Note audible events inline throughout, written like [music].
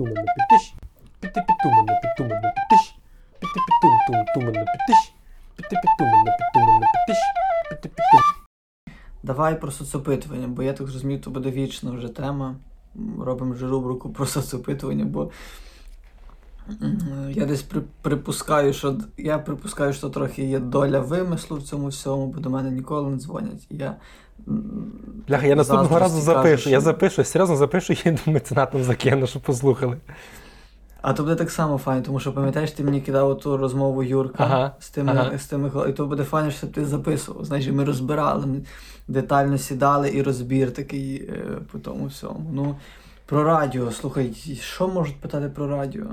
тумана підтиш. Піти підтумана підтумана підтиш. Піти підтум тум тумана підтиш. Піти підтумана підтумана підтиш. Піти підтум. Давай про соцопитування, бо я так зрозумів, то буде вічна вже тема. Робимо вже рубрику про соцопитування, бо я десь при, припускаю, що я припускаю, що трохи є доля вимислу в цьому всьому, бо до мене ніколи не дзвонять. Я, Бляха, я наступного разу заздрості кажу, запишу. Я запишу, серйозно запишу і до меценатам закину, щоб послухали. А то буде так само файно, тому що пам'ятаєш, ти мені кидав ту розмову Юрка Ага, з тими, ага. з тими і то буде файно, що ти записував. Знаєш, ми розбирали, ми детально сідали і розбір такий е, по тому всьому. Ну, про радіо, слухай, що можуть питати про радіо?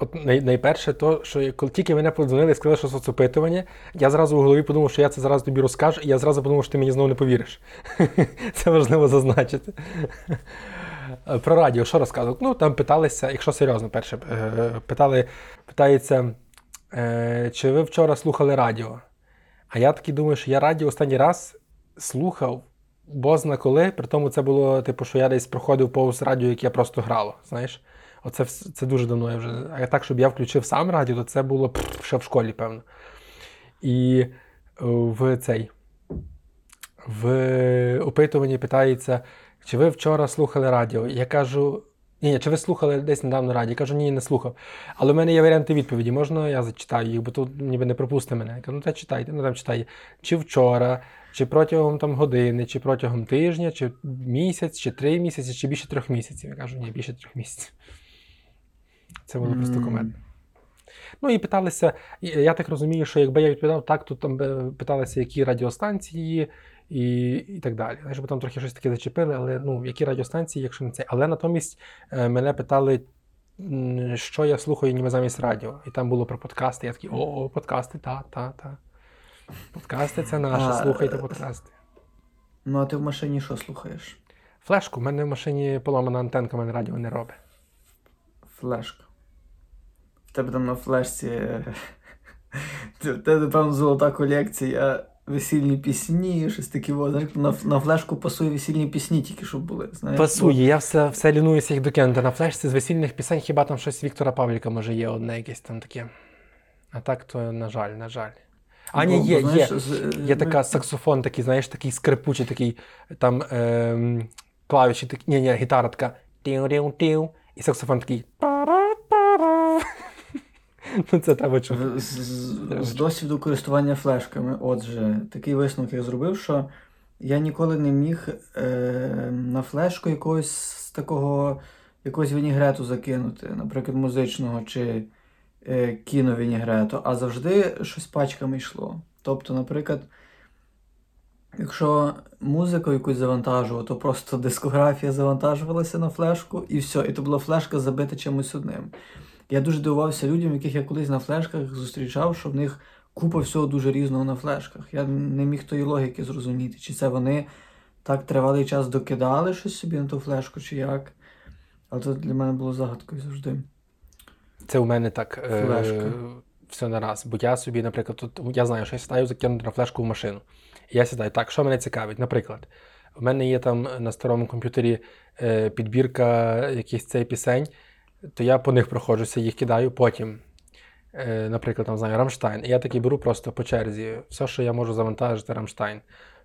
От най, найперше, то, що коли тільки мене подзвонили і сказали, що соцопитування, я зразу в голові подумав, що я це зараз тобі розкажу, і я зразу подумав, що ти мені знову не повіриш. [laughs] Це важливо зазначити. Е, Про радіо, що розказувати? Ну, там питалися, якщо серйозно, перше, е, питали, питається, е, чи ви вчора слухали радіо? А я таки думаю, що я радіо останній раз слухав, бозна коли, при тому це було, типу, що я десь проходив повз радіо, яке просто грало. Знаєш? Оце це дуже давно я вже. А так, щоб я включив сам радіо, то це було пф, ще в школі, певно. І е, в цей в опитуванні питається, чи ви вчора слухали радіо? Я кажу. Ні, чи ви слухали десь недавно радіо? Я кажу, ні, не слухав. Але в мене є варіанти відповіді. Можна я зачитаю їх, бо тут ніби не пропусти мене. Я кажу, ну та читайте, ну там читає. Чи вчора, чи протягом там години, чи протягом тижня, чи місяць, чи три місяці, чи більше трьох місяців. Я кажу, ні, більше трьох місяців. Це було просто М. комедно. Ну і питалися, я так розумію, що якби я відповідав так, то там питалися, які радіостанції і, і так далі. Знаєш, бо там трохи щось таке зачепили, але ну, які радіостанції, якщо не це. Але натомість е, мене питали, що я слухаю ніби замість радіо. І там було про подкасти. Я такий, о, о, подкасти, та, та, та. Подкасти це наше, слухайте е, подкасти. Ну, а ти в машині що слухаєш? Флешку, в мене в машині поламана антенка, в мене радіо не робить. Флешка. В тебе там на флешці. е, [laughs] В тебе, золота колекція весільні пісні, щось таке. Знаєш, на, на флешку пасує весільні пісні, тільки щоб були. Знаєш, Пасує, я все, все лінуюся їх докинути. На флешці з весільних пісень хіба там щось Віктора Павліка може є одне якесь там таке. А так, то, на жаль, на жаль. А ні, є, бо, є. з- Є така саксофон, такий, знаєш, такий скрипучий, такий там ем, клавіші, такі, ні, ні, гітара така. І саксофон такий. Ну, це треба чути. З, з, з досвіду користування флешками, отже, такий висновок я зробив, що я ніколи не міг е, на флешку якогось з такого якогось вінігрету закинути, наприклад, музичного чи е, кіновінігрету, а завжди щось пачками йшло. Тобто, наприклад, якщо музику якусь завантажував, то просто дискографія завантажувалася на флешку і все, і то була флешка забита чимось одним. Я дуже дивувався людям, яких я колись на флешках зустрічав, що в них купа всього дуже різного на флешках. Я не міг тої логіки зрозуміти, чи це вони так тривалий час докидали щось собі на ту флешку, чи як. Але це для мене було загадкою завжди. Це у мене так е, Флешка. все на раз. Бо я собі, наприклад, тут я знаю, що я сідаю закинути на флешку в машину. І я сідаю. Так, що мене цікавить? Наприклад, в мене є там на старому комп'ютері е, підбірка якихось цей пісень, то я по них проходжуся, їх кидаю. Потім, е, наприклад, там знаю Рамштайн. І я такий беру просто по черзі. Все, що я можу завантажити, Рамштайн.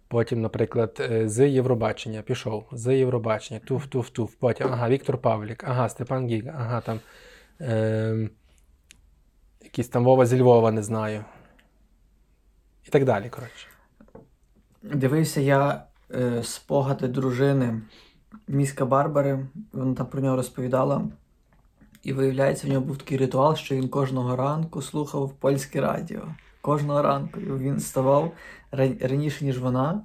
Потім, наприклад, е, з Євробачення пішов, з Євробачення, туф, туф, туф. Потім, ага, Віктор Павлік, ага, Степан Гіга, ага, там. Е, якийсь там Вова зі Львова, не знаю. І так далі, коротше. Дивився я е, спогади дружини міська Барбари, вона там про нього розповідала. І виявляється, в нього був такий ритуал, що він кожного ранку слухав польське радіо. Кожного ранку. І він вставав раніше, ніж вона,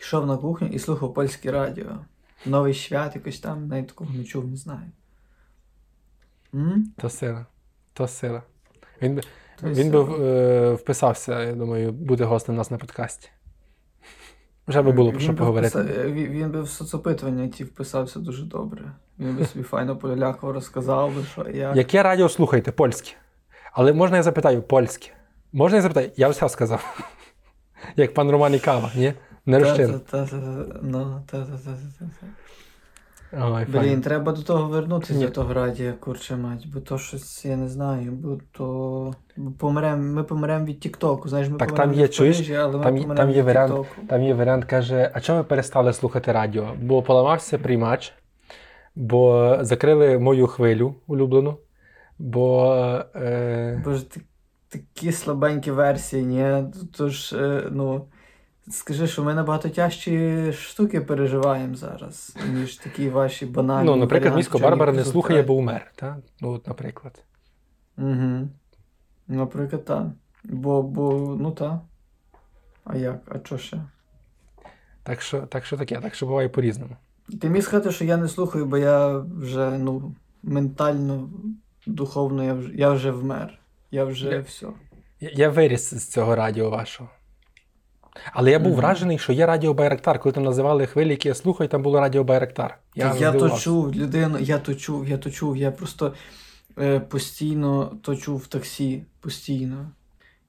йшов на кухню і слухав польське радіо. Новий свят, якось там, навіть такого не чув, не знаю. М? То сила. То сила. Він, би- То він би е, вписався, я думаю, бути гостем у нас на подкасті. Вже би було про що поговорити. Писав, Він, він би в соцопитування ті вписався дуже добре. Він би собі файно полякав, розказав би, що як. Яке радіо слухаєте? Польське. Але можна я запитаю, польське. Можна я запитаю? Я все сказав. [laughs] Як пан Роман і Кава, ні? Не розчин. Ой, Блін, файно. треба до того вернутися Ні. до того радія, курче мать, бо то щось я не знаю, бо то бо помрем, ми помремо від Тіктоку. Знаєш, ми Так помремо там є, від чуєш, Парижі, але ми там є- помремо там є від варіант, Тіктоку. Там є варіант, каже: а чому ви перестали слухати радіо? Бо поламався приймач, бо закрили мою хвилю улюблену, бо. Е... Боже, ти, такі слабенькі версії, ні? Тож, е, ну, скажи, що ми набагато тяжчі штуки переживаємо зараз, ніж такі ваші банальні. Ну, наприклад, місько Барбара не слухає, бо умер. Та? Ну, от, наприклад. Угу. Наприклад, так. Бо, бо, ну так. А як? А що ще? Так що, так що таке, так що буває по-різному. Ти міг сказати, що я не слухаю, бо я вже, ну, ментально, духовно, я вже, я вже вмер. Я вже Я- все. Я, я виріс з цього радіо вашого. Але я був Мгм. вражений, що є радіо Байрактар. Коли там називали хвилі, які я слухаю, там було радіо Байрактар. Я, я то чув, людину, я то чув, я то чув. Я просто е, постійно то чув в таксі, постійно.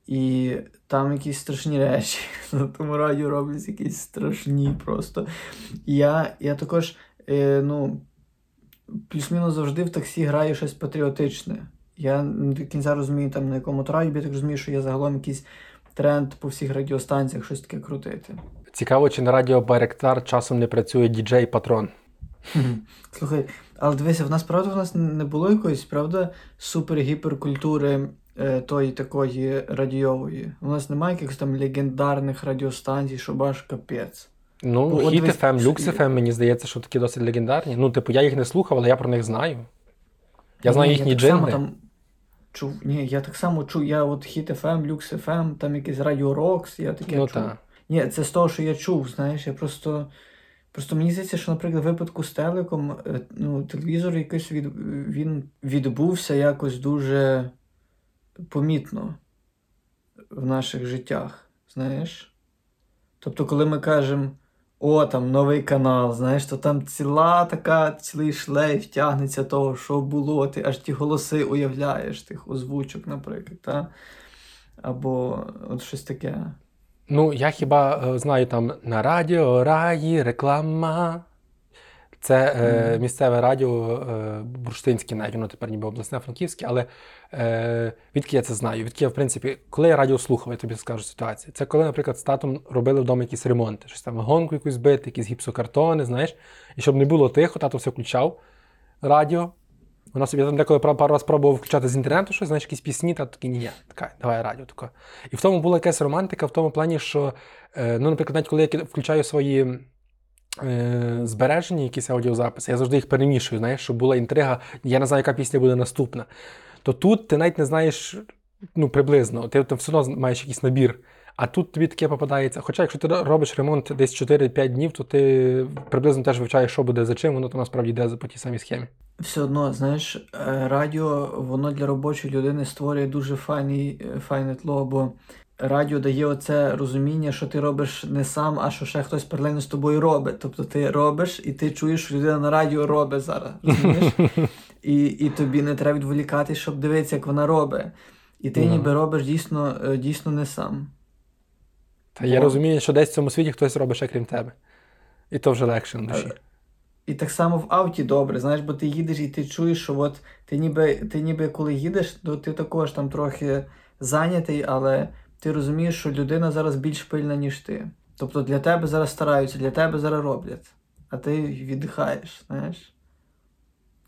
І там якісь страшні речі. [laughs] На тому радіо роблять якісь страшні просто. Я, я також, е, ну, плюс-мінус завжди в таксі граю щось патріотичне. Я не до кінця розумію, там, на якому то радіо, я так розумію, що є загалом якийсь тренд по всіх радіостанціях щось таке крутити. Цікаво, чи на радіо Байрактар часом не працює діджей Патрон. Слухай, але дивися, в нас правда в нас не було якоїсь, правда, супер-гіперкультури е, тої такої радіової. У нас немає якихось там легендарних радіостанцій, що баш капець. Ну, Бо Хіт FM, Люкс є. FM, мені здається, що такі досить легендарні. Ну, типу, я їх не слухав, але я про них знаю. Я знаю Ні, їхні там чув. Ні, я так само чув. Я от Hit FM, Lux FM, там якийсь Радіо Рокс, я таке Ну чув. так. Ні, це з того, що я чув, знаєш, я просто. Просто мені здається, що, наприклад, в випадку з телеком, е, ну, телевізор якийсь від, він відбувся якось дуже помітно в наших життях, знаєш. Тобто, коли ми кажемо, о, там новий канал, знаєш, то там ціла така, цілий шлейф тягнеться того, що було, ти аж ті голоси уявляєш, тих озвучок, наприклад, та? або от щось таке. Ну, я хіба е, знаю там на радіо, раї, реклама. Це е, місцеве радіо е, бурштинське, навіть воно тепер ніби обласне франківське, але е, відки я це знаю? Відки я, в принципі, коли я радіо слухав, я тобі скажу ситуацію. Це коли, наприклад, з татом робили вдома якісь ремонти, щось там гонку якусь бити, якісь гіпсокартони, знаєш. І щоб не було тихо, тато все включав радіо. Вона собі я там деколи пару раз пробував включати з інтернету щось, знаєш, якісь пісні, та такий, ні, ні, така, давай радіо таке. І в тому була якась романтика, в тому плані, що, е, ну, наприклад, навіть коли я включаю свої збережені якісь аудіозаписи, я завжди їх перемішую, знаєш, щоб була інтрига, я не знаю, яка пісня буде наступна. То тут ти навіть не знаєш ну, приблизно, ти, ти все одно маєш якийсь набір. А тут тобі таке попадається. Хоча, якщо ти робиш ремонт десь 4-5 днів, то ти приблизно теж вивчаєш, що буде за чим, воно то насправді йде по тій самій схемі. Все одно, знаєш, е, радіо, воно для робочої людини створює дуже е, файне тло, бо радіо дає оце розуміння, що ти робиш не сам, а що ще хтось паралельно з тобою робить. Тобто ти робиш і ти чуєш, що людина на радіо робить зараз. Розумієш? [laughs] І, і тобі не треба відволікатись, щоб дивитися, як вона робить. І ти Ну. ніби робиш дійсно, е, дійсно не сам. Та я розумію, що десь в цьому світі хтось робить ще крім тебе. І то вже легше на душі. Е, І так само в авті добре, знаєш, бо ти їдеш і ти чуєш, що от ти ніби, ти ніби коли їдеш, то ти також там трохи зайнятий, але ти розумієш, що людина зараз більш пильна, ніж ти. Тобто для тебе зараз стараються, для тебе зараз роблять, а ти віддихаєш, знаєш.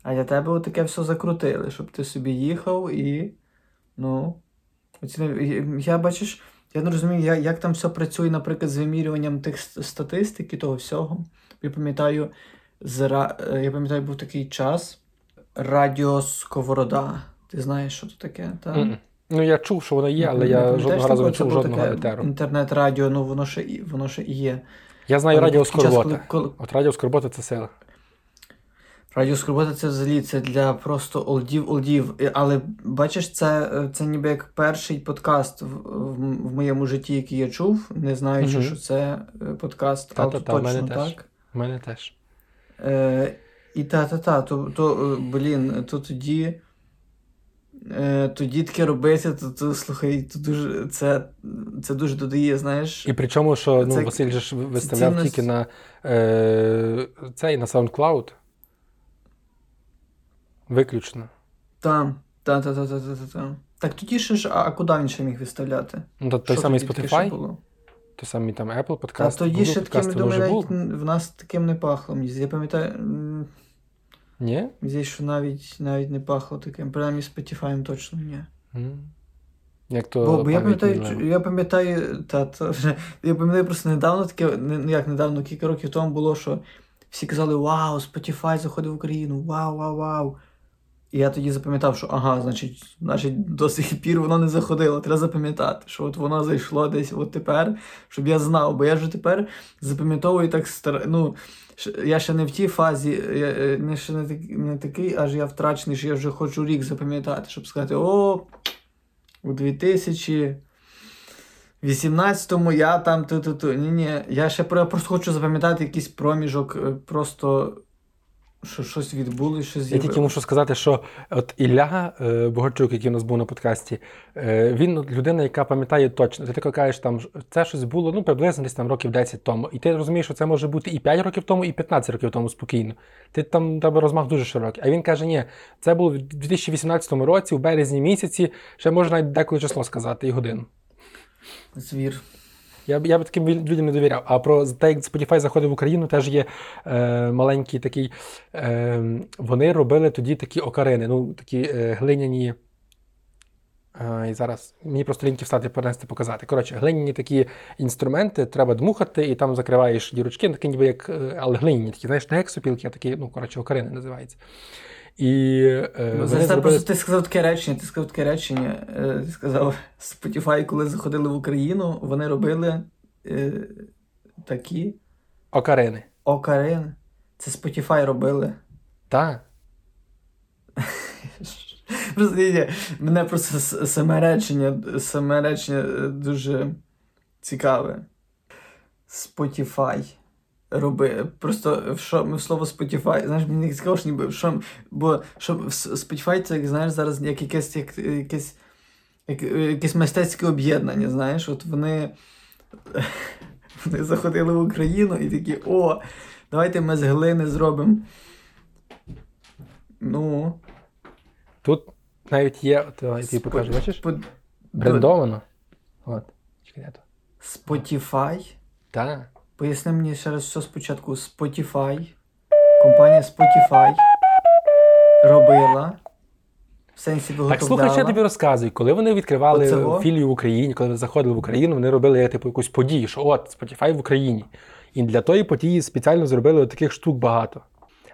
А для тебе таке все закрутили, щоб ти собі їхав і. Ну. Я бачиш, я не розумію, як, як там все працює, наприклад, з вимірюванням тих с- статистики, того всього. Я пам'ятаю, з ра- е, я пам'ятаю, був такий час Радіо Сковорода. Ти знаєш, що це таке? Та? Мгм. Ну, я чув, що воно є, але я жодного разу не чув жодного етеру. Інтернет-радіо, ну воно ще і воно ще є. Я знаю радіо Скорбота. От радіо Скорбота це сила. Радіо Скорбота це взагалі це для просто олдів-олдів. Але бачиш, це, це ніби як перший подкаст в, в, в моєму житті, який я чув, не знаючи, Мгм. що це е, подкаст, але Та-та-та, то мене точно теж. так. У мене теж. Е, і та-та-та, то, то, е, блін, то тоді. Е, тоді таке робити, то, то слухай, то дуже, це, це дуже додає, знаєш. І причому, що ну, Василь же ж виставляв тільки на е, цей на SoundCloud. Виключно. Та, та, та, та, та, та, та, та. Так тоді ще ж, а, а куди він ще міг виставляти? Ну, то, той самий тоді Spotify, було? той самий там Apple подкаст. тоді Google ще таким, думаю, навіть в нас таким не пахло. Я пам'ятаю, Ні? мені що навіть, навіть не пахло таким. Принаймні Spotify точно ні. М. Як то Бо, бо я пам'ятаю, чу- я пам'ятаю, та, та, вже- я пам'ятаю просто недавно таке, не, ну як недавно, кілька років тому було, що всі казали, вау, Spotify заходить в Україну, вау, вау, вау. І я тоді запам'ятав, що ага, значить, значить, до сих пір воно не заходило. Треба запам'ятати, що от воно зайшло десь от тепер, щоб я знав, бо я вже тепер запам'ятовую так стар... ну, я ще не в тій фазі, я е, не ще не, такий, не такий, аж я втрачений, що я вже хочу рік запам'ятати, щоб сказати, о, у 2018-му я там ту-ту-ту. Ні-ні, я ще я просто хочу запам'ятати якийсь проміжок, е, просто що щось відбулося, щось Я тільки мушу сказати, що от Ілля е, Богачук, який у нас був на подкасті, е, він людина, яка пам'ятає точно. Ти тако кажеш, там це щось було ну, приблизно десь там років 10 тому. І ти розумієш, що це може бути і 5 років тому, і 15 років тому спокійно. Ти там тебе розмах дуже широкий. А він каже: ні, це було в 2018 році, у березні місяці, ще можна навіть деколи число сказати і годину. Звір. Я, б- я би таким людям не довіряв. А про те, як Spotify заходив в Україну, теж є е, маленький такий. Е, вони робили тоді такі окарини, ну такі е, глиняні. Е, і зараз мені просто ліньки встати понести показати. Коротше, глиняні такі інструменти, треба дмухати, і там закриваєш дірочки, такі ніби як, е, але глиняні такі, знаєш, не як сопілки, а такі, ну, коротше, окарини називаються. І е, Ну, зробили... просто ти сказав таке речення, ти сказав таке речення. е, Ти сказав, Spotify, коли заходили в Україну, вони робили е, такі окарини. окарини. Це Spotify робили. Так. [laughs] Просто, ні, мене просто саме речення, саме речення е, дуже цікаве. Spotify. Роби. Просто в що в слово Spotify, знаєш, мені не цікаво, що ніби в що, бо що в Spotify це, як, знаєш, зараз як якесь, як, якесь, як, якесь мистецьке об'єднання, знаєш, от вони, [laughs] вони заходили в Україну і такі, о, давайте ми з глини зробимо. Ну, Тут навіть є, я тобі покажу, бачиш? Спо- Брендовано. От. Чекай. Spotify. Так. Поясни мені ще раз все спочатку. Spotify. Компанія Spotify робила. В сенсі Так виготовляла. слухай, що я тобі розказую. Коли вони відкривали філію в Україні, коли вони заходили в Україну, вони робили типу якусь подію, що от Spotify в Україні. І для тої події спеціально зробили от таких штук багато.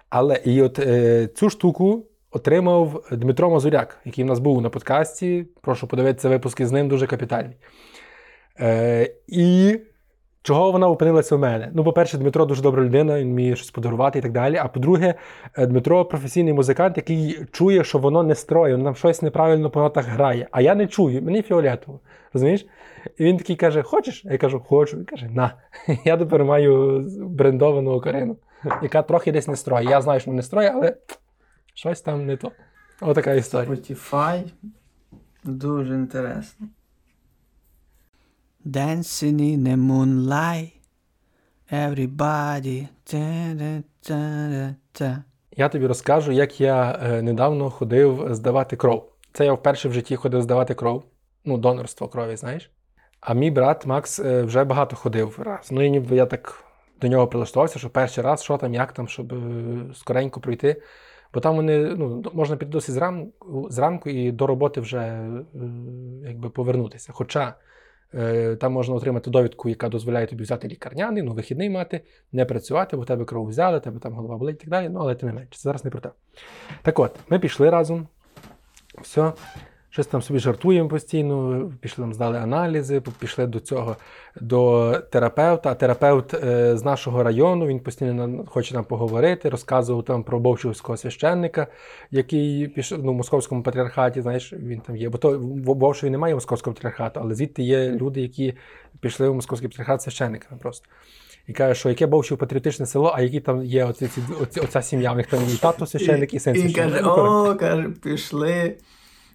Але і от е, цю штуку отримав Дмитро Мазуряк, який в нас був на подкасті. Прошу подивитися випуски з ним дуже капітальні. Е, і чого вона опинилася у мене? Ну, по-перше, Дмитро дуже добра людина, він вміє щось подарувати і так далі. А по-друге, е, Дмитро професійний музикант, який чує, що воно не строє, воно нам щось неправильно по нотах грає. А я не чую, мені фіолетово. Розумієш? І він такий каже: Хочеш? Я кажу, хочу. Він каже, на. [laughs] Я тепер маю брендовану окарину, яка трохи десь не строє. Я знаю, що не строє, але щось там не то. Отака історія. Spotify. Дуже інтересно. Dancing in the moonlight. Everybody. Та-да-та-да-та. Я тобі розкажу, як я е, недавно ходив здавати кров. Це я вперше в житті ходив здавати кров. Ну, донорство крові, знаєш. А мій брат Макс е, вже багато ходив раз. Ну і ніби я так до нього прилаштувався, що перший раз, що там, як там, щоб е, скоренько пройти. Бо там вони ну, можна піти досить зранку, зранку і до роботи вже якби повернутися. Хоча там можна отримати довідку, яка дозволяє тобі взяти лікарняний, ну, вихідний мати, не працювати, бо тебе кров взяли, тебе там голова болить і так далі. Ну, але тим не менше, це зараз не про те. Так от, ми пішли разом. Все. Щось там собі жартуємо постійно, пішли там, здали аналізи, пішли до цього до терапевта. А терапевт е, з нашого району він постійно на- хоче нам поговорити, розказував там про Бовчівського священника, який пішов ну, в московському патріархаті. Знаєш, він там є. Бо то в Бовшові немає московського патріархату, але звідти є люди, які пішли в московський патріархат священниками просто. І каже, що яке Бовчів патріотичне село, а які там є оці, ці, оці, оця сім'я. В них там і тато священник, і син І священник. каже, Ну, о, каже, пішли.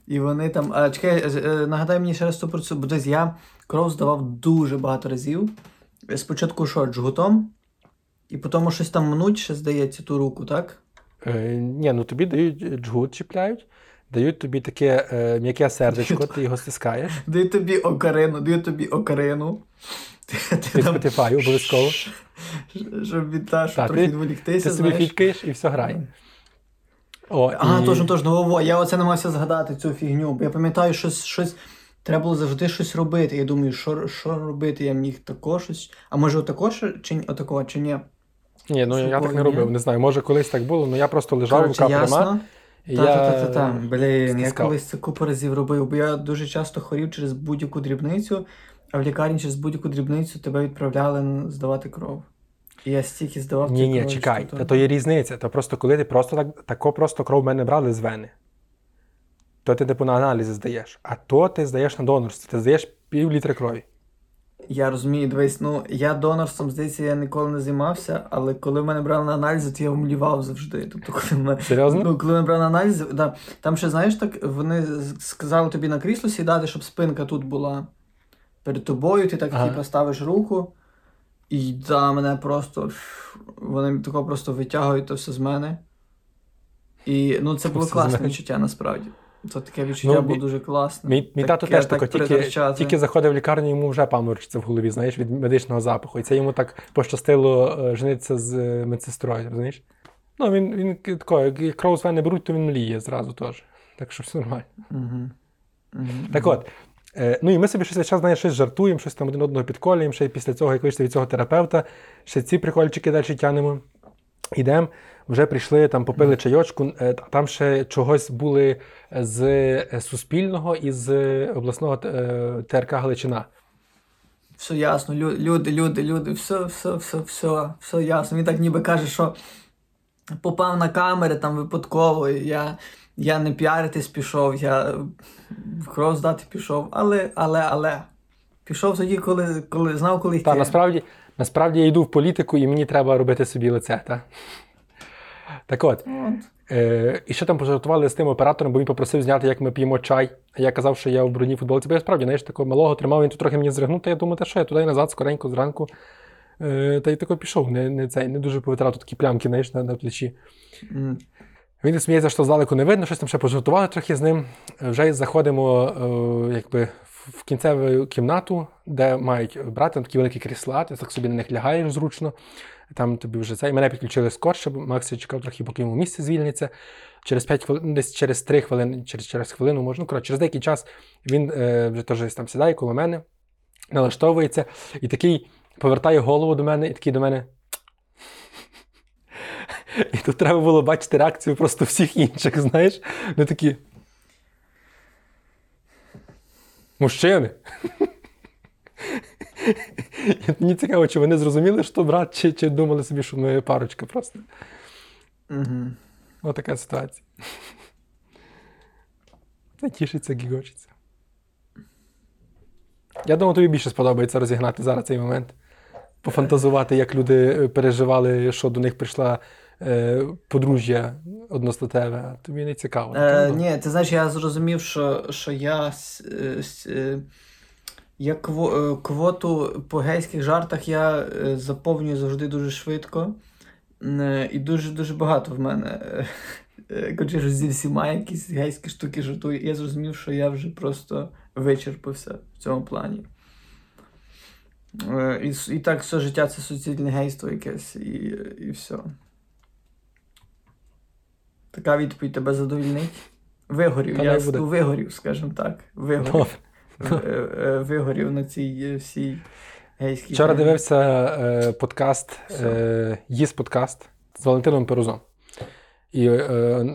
І вони там. А чекай, е, е, нагадай мені ще раз ту процедуру, бо десь я кров здавав дуже багато разів. Спочатку що, джгутом, і потім щось там мнуть, ще здається, ту руку, так? Е, ні, ну тобі дають джгут, чіпляють, дають тобі таке е, м'яке сердечко, ти його стискаєш. Даю тобі окарину, даю тобі окарину. Ти, ти Spotify обов'язково. Щоб від та, щоб трохи ти- відволіктися, Ти собі фіткаєш і все грає. О, Ага, і... точно, точно, Вово, я оце намагався згадати цю фігню, бо я пам'ятаю, щось, щось треба було завжди щось робити. Я думаю, що, що робити, я міг також щось. А може отако чи ні- чи ні? Ні, ну я так не робив, ні? не знаю. Може колись так було, але я просто лежав Коротше, рука пряма. ясно. Та, я... та, та, та, та. Блін, я колись це купу разів робив, бо я дуже часто хворів через будь-яку дрібницю, а в лікарні через будь-яку дрібницю тебе відправляли здавати кров. І я стільки здавав Ні, ні, чекай. Та то є різниця. То просто коли ти просто так, тако просто кров в мене брали з вени, то ти типу на аналізи здаєш. А то ти здаєш на донорство. Ти здаєш пів літра крові. Я розумію, дивись, ну я донорством, здається, я ніколи не займався, але коли мене брали на аналізи, то я умлівав завжди. Тобто, коли мене, Серйозно? ну, коли мене брали на аналізи, да, там ще, знаєш, так вони сказали тобі на крісло сідати, щоб спинка тут була перед тобою, ти так Ага. типу, ставиш руку, і да, мене просто. Вони тако просто витягують то все з мене. І ну, це було класне відчуття насправді. Це таке відчуття Ну, було дуже класне. Мій, мій тато теж так тільки, тільки заходив в лікарню, йому вже паморочиться в голові, знаєш, від медичного запаху. І це йому так пощастило е, женитися з е, медсестрою, розумієш? Ну, він, він тако, як як кров з вени беруть, то він мліє зразу теж. Так що все нормально. Угу. Угу. Так от. Е, ну і ми собі щось час знаєш, щось жартуємо, щось там один одного підколюємо, ще й після цього, як вийшли від цього терапевта, ще ці прикольчики далі тянемо. Ідемо, вже прийшли, там попили чайочку, е, там ще чогось були з е, Суспільного і з обласного ТРК Галичина. Все ясно, люди, люди, люди, все, все, все, все, все ясно. Він так ніби каже, що попав на камери там випадково, і я, я не піаритись пішов, я в кров здати пішов, але, але, але. Пішов тоді, коли, коли знав, коли йти. Та насправді, насправді я йду в політику і мені треба робити собі лице. Та? Так от. От. Е, і ще там пожартували з тим оператором, бо він попросив зняти, як ми п'ємо чай. А я казав, що я в брудній футболці. Бо я справді, знаєш, такого малого тримав, він тут трохи мені зригнув, та я думаю, та що я туди і назад, скоренько зранку. Е, та й тако пішов, не, не, цей, не дуже повитирав тут такі плямки, знаєш, на, на плечі. М. Він сміється, що здалеку не видно, щось там ще пожартували трохи з ним. Вже заходимо е, якби, в- кінцеву кімнату, де мають брати такі великі крісла, ти так собі на них лягаєш зручно. Там тобі вже це. І мене підключили скорше, бо Макс чекав трохи, поки йому місце звільниться. Через 5 хвилин, десь через 3 хвилини, через, через хвилину можна. Ну, через деякий час він е, вже теж там сідає коло мене, налаштовується і такий повертає голову до мене, і такий до мене. І тут треба було бачити реакцію просто всіх інших, знаєш. Вони такі. Мужчини. Мені цікаво, чи вони зрозуміли, що брат, чи, чи думали собі, що ми парочка просто. Мгм. Ось така ситуація. Це тішиться, гігочиться. Я думаю, тобі більше сподобається розігнати зараз цей момент. Пофантазувати, як люди е, переживали, що до них прийшла подружжя одностатеве. Тобі не цікаво. Е, ні, ти знаєш, я зрозумів, що, що я, с- е, с- е, я кво, е, квоту по гейських жартах я е, заповнюю завжди дуже швидко. Е, І дуже-дуже багато в мене. е, е, зі всіма якісь гейські штуки жартую. Я зрозумів, що я вже просто вичерпався в цьому плані. Е, І, і так все життя це суцільне гейство якесь, і, і все. Така відповідь тебе задовільнить. Вигорів, Та я буде. вигорів, скажімо так. Вигорів. Е, е, вигорів на цій е, всій гейській. Вчора темі. дивився е, подкаст, е, подкаст з Валентином Перузом і е,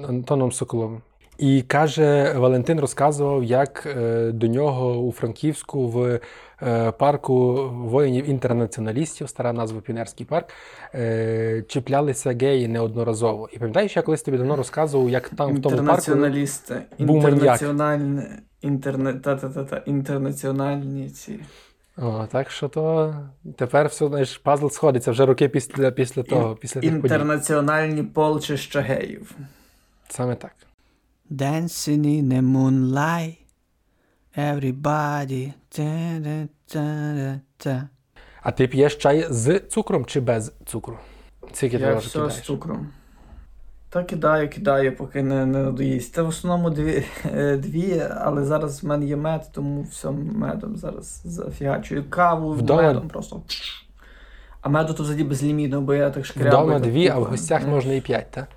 Антоном Соколовим. І каже, Валентин розказував, як до нього у Франківську в парку воїнів-інтернаціоналістів, стара назва Піонерський парк, е, чіплялися геї неодноразово. І пам'ятаєш, я колись тобі давно розказував, як там в тому парку Інтернаціоналісти. Інтернаціональні, інтерне, та, та, та, та, інтернаціональні ці. О, так що то тепер все знаєш, пазл сходиться вже роки після, після того, після тих. Інтернаціональні полчища геїв. Саме так. Dancing in the moonlight. Everybody. А ти п'єш чай з цукром чи без цукру? Скільки Я все з цукром. Та кидаю, кидаю, поки не, не надоїсть. Це в основному дві, дві, але зараз в мене є мед, тому все медом зараз зафігачую. Каву Вдома- медом просто. А меду тут взагалі безлімітно, бо я так шкрябаю. Вдома так а в гостях Е. можна і п'ять, так?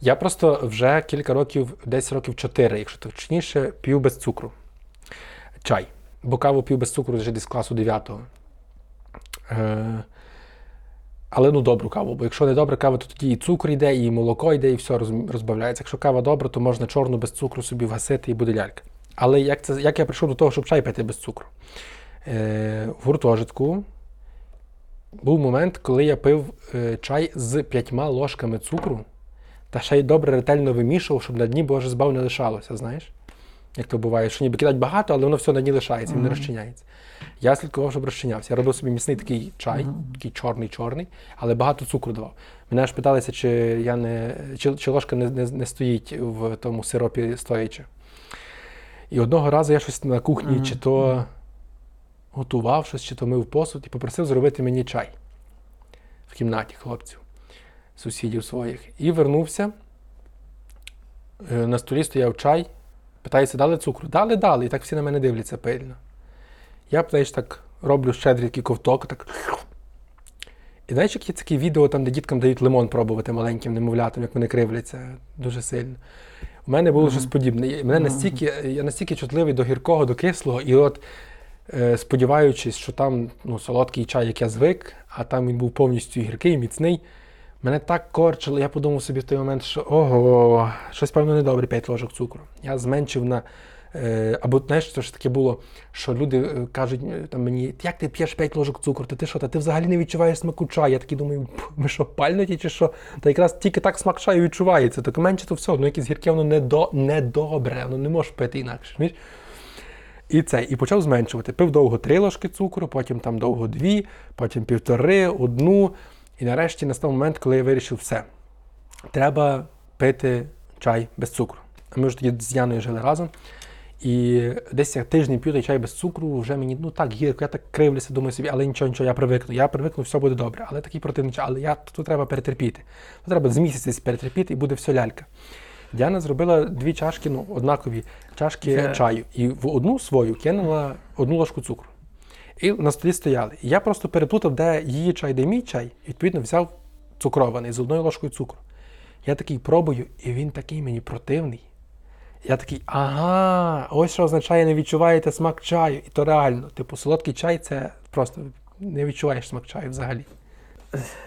Я просто вже кілька років, десь років чотири, якщо точніше, п'ю без цукру. Чай. Бо каву п'ю без цукру вже десь класу 9. Е, але ну добру каву, бо якщо не добра кава, то тоді і цукор йде, і молоко йде, і все розбавляється. Якщо кава добра, то можна чорну без цукру собі вгасити і буде лялька. Але як, це, як я прийшов до того, щоб чай пити без цукру? Е, в гуртожитку був момент, коли я пив е, чай з п'ятьма ложками цукру, та ще й добре ретельно вимішував, щоб на дні Боже збав не лишалося, знаєш? Як то буває, що ніби кидать багато, але воно все на дні лишається, він не розчиняється. Я слідкував, щоб розчинявся. Я робив собі міцний такий чай, Мгм. такий чорний-чорний, але багато цукру давав. Мене аж питалися, чи я не чи, чи ложка не, не, не стоїть в тому сиропі стоячи. І одного разу я щось на кухні, Мгм. чи то готував щось, чи то мив посуд, і попросив зробити мені чай в кімнаті хлопців, сусідів своїх. І вернувся. Е, На столі стояв чай. Питається, дали цукру? Дали, дали. І так всі на мене дивляться пильно. Я, знаєш, так роблю щедрий такий ковток, так. І знаєш, як є такі відео, там, де діткам дають лимон пробувати маленьким немовлятам, як вони кривляться дуже сильно. У мене було Мгм. щось подібне. Мене Мгм. настільки, я настільки чутливий до гіркого, до кислого, і от е, сподіваючись, що там ну, солодкий чай, як я звик, а там він був повністю гіркий, міцний. Мене так корчило, я подумав собі в той момент, що ого, щось певно недобре 5 ложок цукру. Я зменшив на. Е, або знаєш, це ж таке було, що люди е, кажуть е, там мені, як ти п'єш 5 ложок цукру, та ти що, та ти взагалі не відчуваєш смаку чаю. Я такий думаю, ми що, пальнуті чи що? Та якраз тільки так смак чаю відчувається. Так менше то все, ну якесь гірке, воно недо, недобре, воно не можеш пити інакше. І це, і почав зменшувати. Пив довго три ложки цукру, потім там довго дві, потім півтори, одну. І нарешті настав момент, коли я вирішив все. Треба пити чай без цукру. Ми вже тоді з Яною жили разом. І десь я тиждень п'ю той чай без цукру, вже мені ну так гірко, я так кривлюся, думаю собі, але нічого, нічого, я привикну. Я привикну, все буде добре. Але такий противний чай, але я тут треба перетерпіти. Тут треба з місяць десь перетерпіти і буде все лялька. Діана зробила дві чашки, ну, однакові чашки Це- чаю. І в одну свою кинула одну ложку цукру. І на столі стояли. І я просто переплутав, де її чай, де мій чай, і відповідно взяв цукрований з одною ложкою цукру. Я такий пробую, і він такий мені противний. Я такий, ага, ось що означає, не відчуваєте смак чаю. І то реально, типу, солодкий чай це просто не відчуваєш смак чаю взагалі.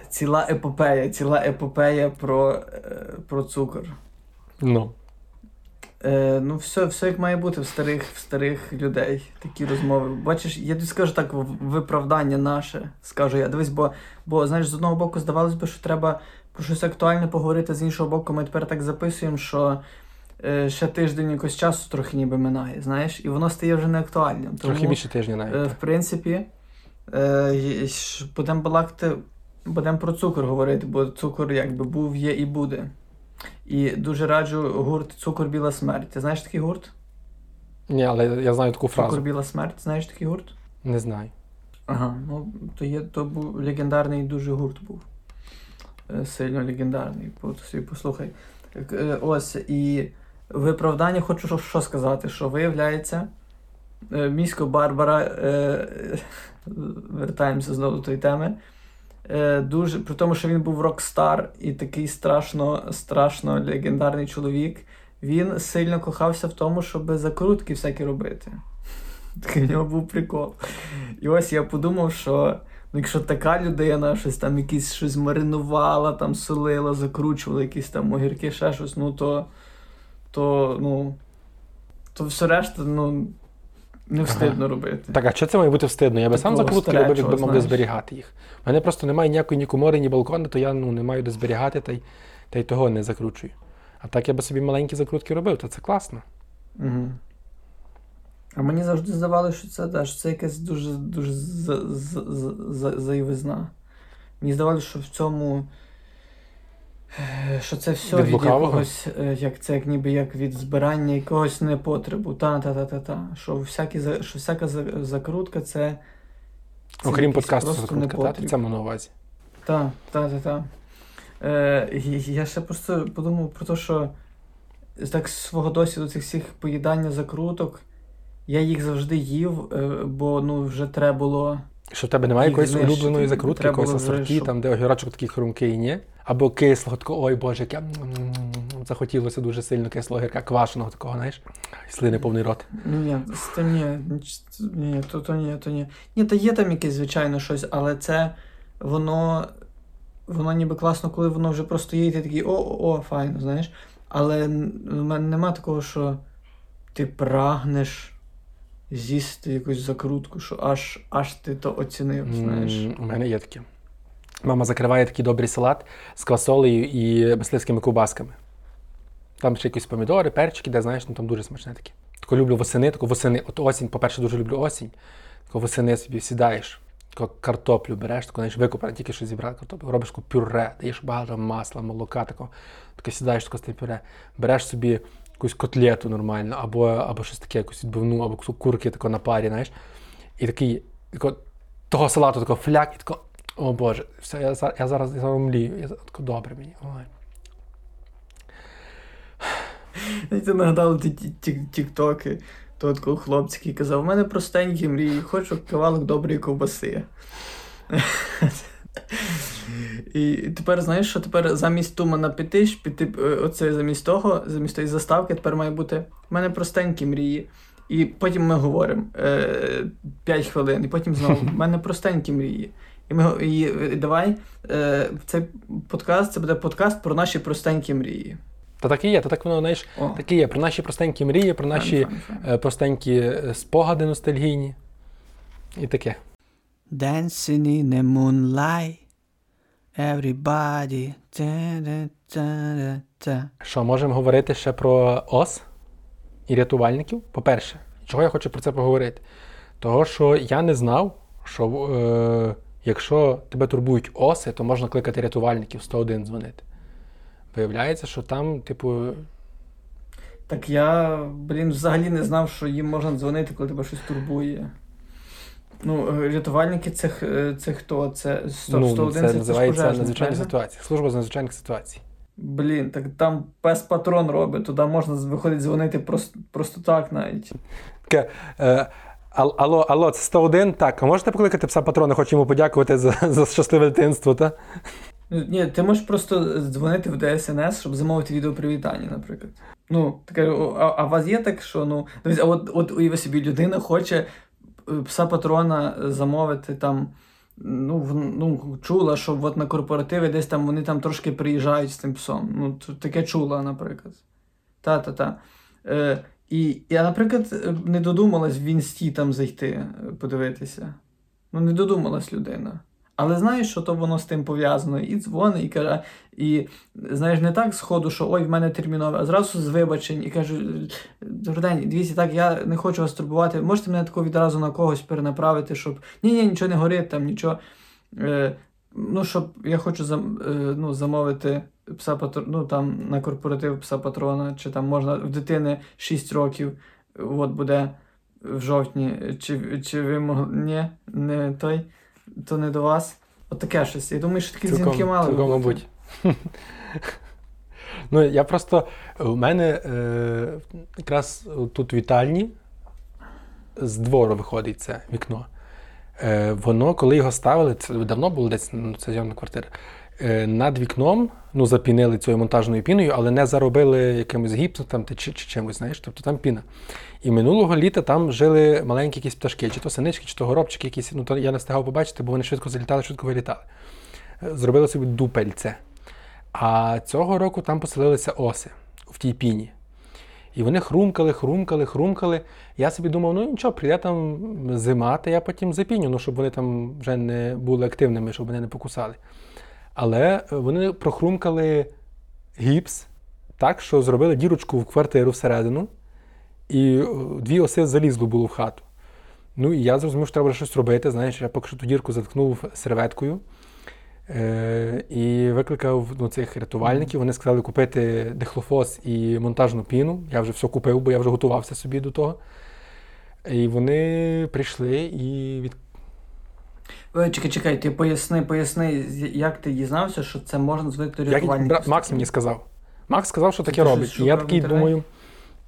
Ціла епопея, ціла епопея про, е, про цукор. Ну. Е, ну, все, все як має бути в старих, в старих людей, такі розмови. Бачиш, я тобі скажу так, виправдання наше, скажу я. Дивись, бо, бо знаєш, з одного боку здавалось би, що треба про щось актуальне поговорити, з іншого боку, ми тепер так записуємо, що е, ще тиждень якось часу трохи ніби минає, знаєш, і воно стає вже не актуальним. Трохи більше тижня навіть. Е, в принципі, е, будемо балакати, будемо про цукор говорити, бо цукор якби був, є і буде. І дуже раджу гурт Цукор Біла смерть. Ти знаєш такий гурт? Ні, але я знаю таку фразу. Цукор. Біла смерть, знаєш такий гурт? Не знаю. Ага, ну то є, то був легендарний дуже гурт був. Е, Сильно легендарний. Собі послухай. Е, Ось, і в виправданні хочу що, сказати, що виявляється, е, місько Барбара, е, [laughs] вертаємося знову до тої теми. Е, дуже, при тому, що він був рок-стар і такий страшно, страшно легендарний чоловік, він сильно кохався в тому, щоб закрутки всякі робити. [laughs] Такий в нього був прикол. І ось я подумав, що ну, якщо така людина щось там якісь щось маринувала, там солила, закручувала, якісь там огірки, ще щось, ну то, то ну, то все решта, ну, не встидно робити. Так, а що це має бути встидно? Я би сам закрутки робив, якби мог би зберігати їх. У мене просто немає ніякої ні комори, ні балкона, то я ну, не маю де зберігати, та й, та й того не закручую. А так я би собі маленькі закрутки робив, то це класно. Угу. А мені завжди здавалося, що це, да, що це якась дуже, дуже за, за, за, за, зайвизна. Мені здавалося, що в цьому. Е, Що це все Від від, якогось, е, як це як ніби як від збирання якогось непотребу. Та, та, та, та, та. Що, всякі, що всяка закрутка це. це Окрім подкасту закрутка, та, непотріб. це на увазі. Так, так, так, так. Е, я ще просто подумав про те, що так з свого досвіду цих всіх поїдання закруток, я їх завжди їв, е, бо ну вже треба було. Що в тебе немає якоїсь улюбленої закрутки, Треба якоїсь асорті, щоб- там, де огірочок такий хрумкий, ні? Або кислого такого, ой Боже, як захотілося дуже сильно кислого огірка, квашеного такого, знаєш, і слини повний рот. Ну ні, тим ні, ні, то, то ні, то ні. Ні, та є там якесь, звичайно, щось, але це воно. Воно ніби класно, коли воно вже просто є, і ти такий о, о, о, файно, знаєш. Але в мене нема такого, що ти прагнеш з'їсти якусь закрутку, що аж, аж ти то оцінив, знаєш. У мене є таке. Мама закриває такий добрий салат з квасолею і мисливськими ковбасками. Там ще якісь помідори, перчики, де знаєш, ну там дуже смачне таке. Тако люблю восени, тако восени. От осінь, по-перше, дуже люблю осінь. Тако восени собі сідаєш, тако картоплю береш, тако, знаєш, викопана, тільки що зібрали картоплю, робиш таку пюре, даєш багато масла, молока, тако, тако сідаєш тако з тим пюре, береш собі якусь котлету нормальну, або, або щось таке, якусь відбивну, або курки тако на парі, знаєш. І такий, тако, того салату тако фляк, і тако, о Боже, все, я, за- я зараз я зараз млію. Я, тако добре мені. Ой. Ти нагадали ті ті- ті- тіктоки, то от коли хлопці який казав, у мене простенькі мрії, хочу кавалок доброї ковбаси. І тепер знаєш, що тепер замість тумана піти, ж піти е, оце замість того, замість тої заставки, тепер має бути у мене простенькі мрії. І потім ми говоримо е, 5 хвилин, і потім знову у мене простенькі мрії. І ми і, е, давай е, цей подкаст це буде подкаст про наші простенькі мрії. Та так і є, та так воно, знаєш, О, так і є. Про наші простенькі мрії, про наші файн, файн, файн. е, простенькі е, спогади ностальгійні. І таке. Dancing in the moonlight. Everybody. Та-да-та-да-та. Що, можемо говорити ще про ос і рятувальників? По-перше, чого я хочу про це поговорити? Того, що я не знав, що е, якщо тебе турбують оси, то можна кликати рятувальників 101 дзвонити. Виявляється, що там, типу, Так я, блін, взагалі не знав, що їм можна дзвонити, коли тебе щось турбує. Ну, е, рятувальники це, е, це хто? Це 100, ну, 101 це це, називається пожежник, надзвичайна правильно? ситуація. Служба з надзвичайних ситуацій. Блін, так там пес патрон робить, туди можна виходить дзвонити просто, просто так навіть. Таке, е, алло, алло, це 101? Так, а можете покликати пса патрона, хочу йому подякувати за, [laughs] за щасливе дитинство, та? Ні, ти можеш просто дзвонити в ДСНС, щоб замовити відеопривітання, наприклад. Ну, таке, а, а вас є так, що ну. Дивись, а от, от уяви собі, людина хоче е, пса патрона замовити там. Ну, в- ну, чула, що от на корпоративи десь там вони там трошки приїжджають з тим псом. Ну, таке чула, наприклад. Та-та-та. Е, і я, наприклад, е, не додумалась в інсті там зайти, е, подивитися. Ну, не додумалась людина. Але знаєш, що то воно з тим пов'язано, і дзвонить, і каже, і знаєш, не так сходу, що ой, в мене термінове, а зразу з вибачень і кажу: добрий день, дивіться, так, я не хочу вас турбувати. Можете мене тако відразу на когось перенаправити, щоб ні, ні, нічого не горить, там нічого. Е, ну, щоб я хочу зам, е, ну, замовити пса патр... ну, там на корпоратив пса патрона, чи там можна в дитини 6 років, от буде в жовтні, чи, чи ви могли. Ні, не той, то не до вас. От таке щось. Я думаю, що такі Цілком, дзвінки мали. цілком, мабуть. [laughs] ну, я просто. У мене е, якраз тут вітальні з двору виходить це вікно. Е, воно, коли його ставили, це давно було десь ну, це зйомна квартира. Е, над вікном ну, запінили цією монтажною піною, але не заробили якимось гіпсом чи, чи чимось, знаєш, тобто там піна. І минулого літа там жили маленькі якісь пташки, чи то синички, чи то горобчики якісь. Ну, то я не встигав побачити, бо вони швидко залітали, швидко вилітали. Е, Зробили собі дупельце. А цього року там поселилися оси в тій піні. І вони хрумкали, хрумкали, хрумкали. Я собі думав, ну нічого, прийде там зима, та я потім запіню, ну, щоб вони там вже не були активними, щоб вони не покусали. Але е, вони прохрумкали гіпс так, що зробили дірочку в квартиру всередину, і е, дві оси залізло було в хату. Ну і я зрозумів, що треба щось робити. Знаєш, я поки що ту дірку заткнув серветкою. Е, і викликав ну, цих рятувальників. Вони сказали купити дихлофос і монтажну піну. Я вже все купив, бо я вже готувався собі до того. І вони прийшли і від... Ой, чекай, чекай, ти поясни, поясни, з- як ти дізнався, що це можна звикти Як рятувальники. бра- Макс мені сказав. Макс сказав, що таке щось робить. І шукав я в такий інтернеті? думаю,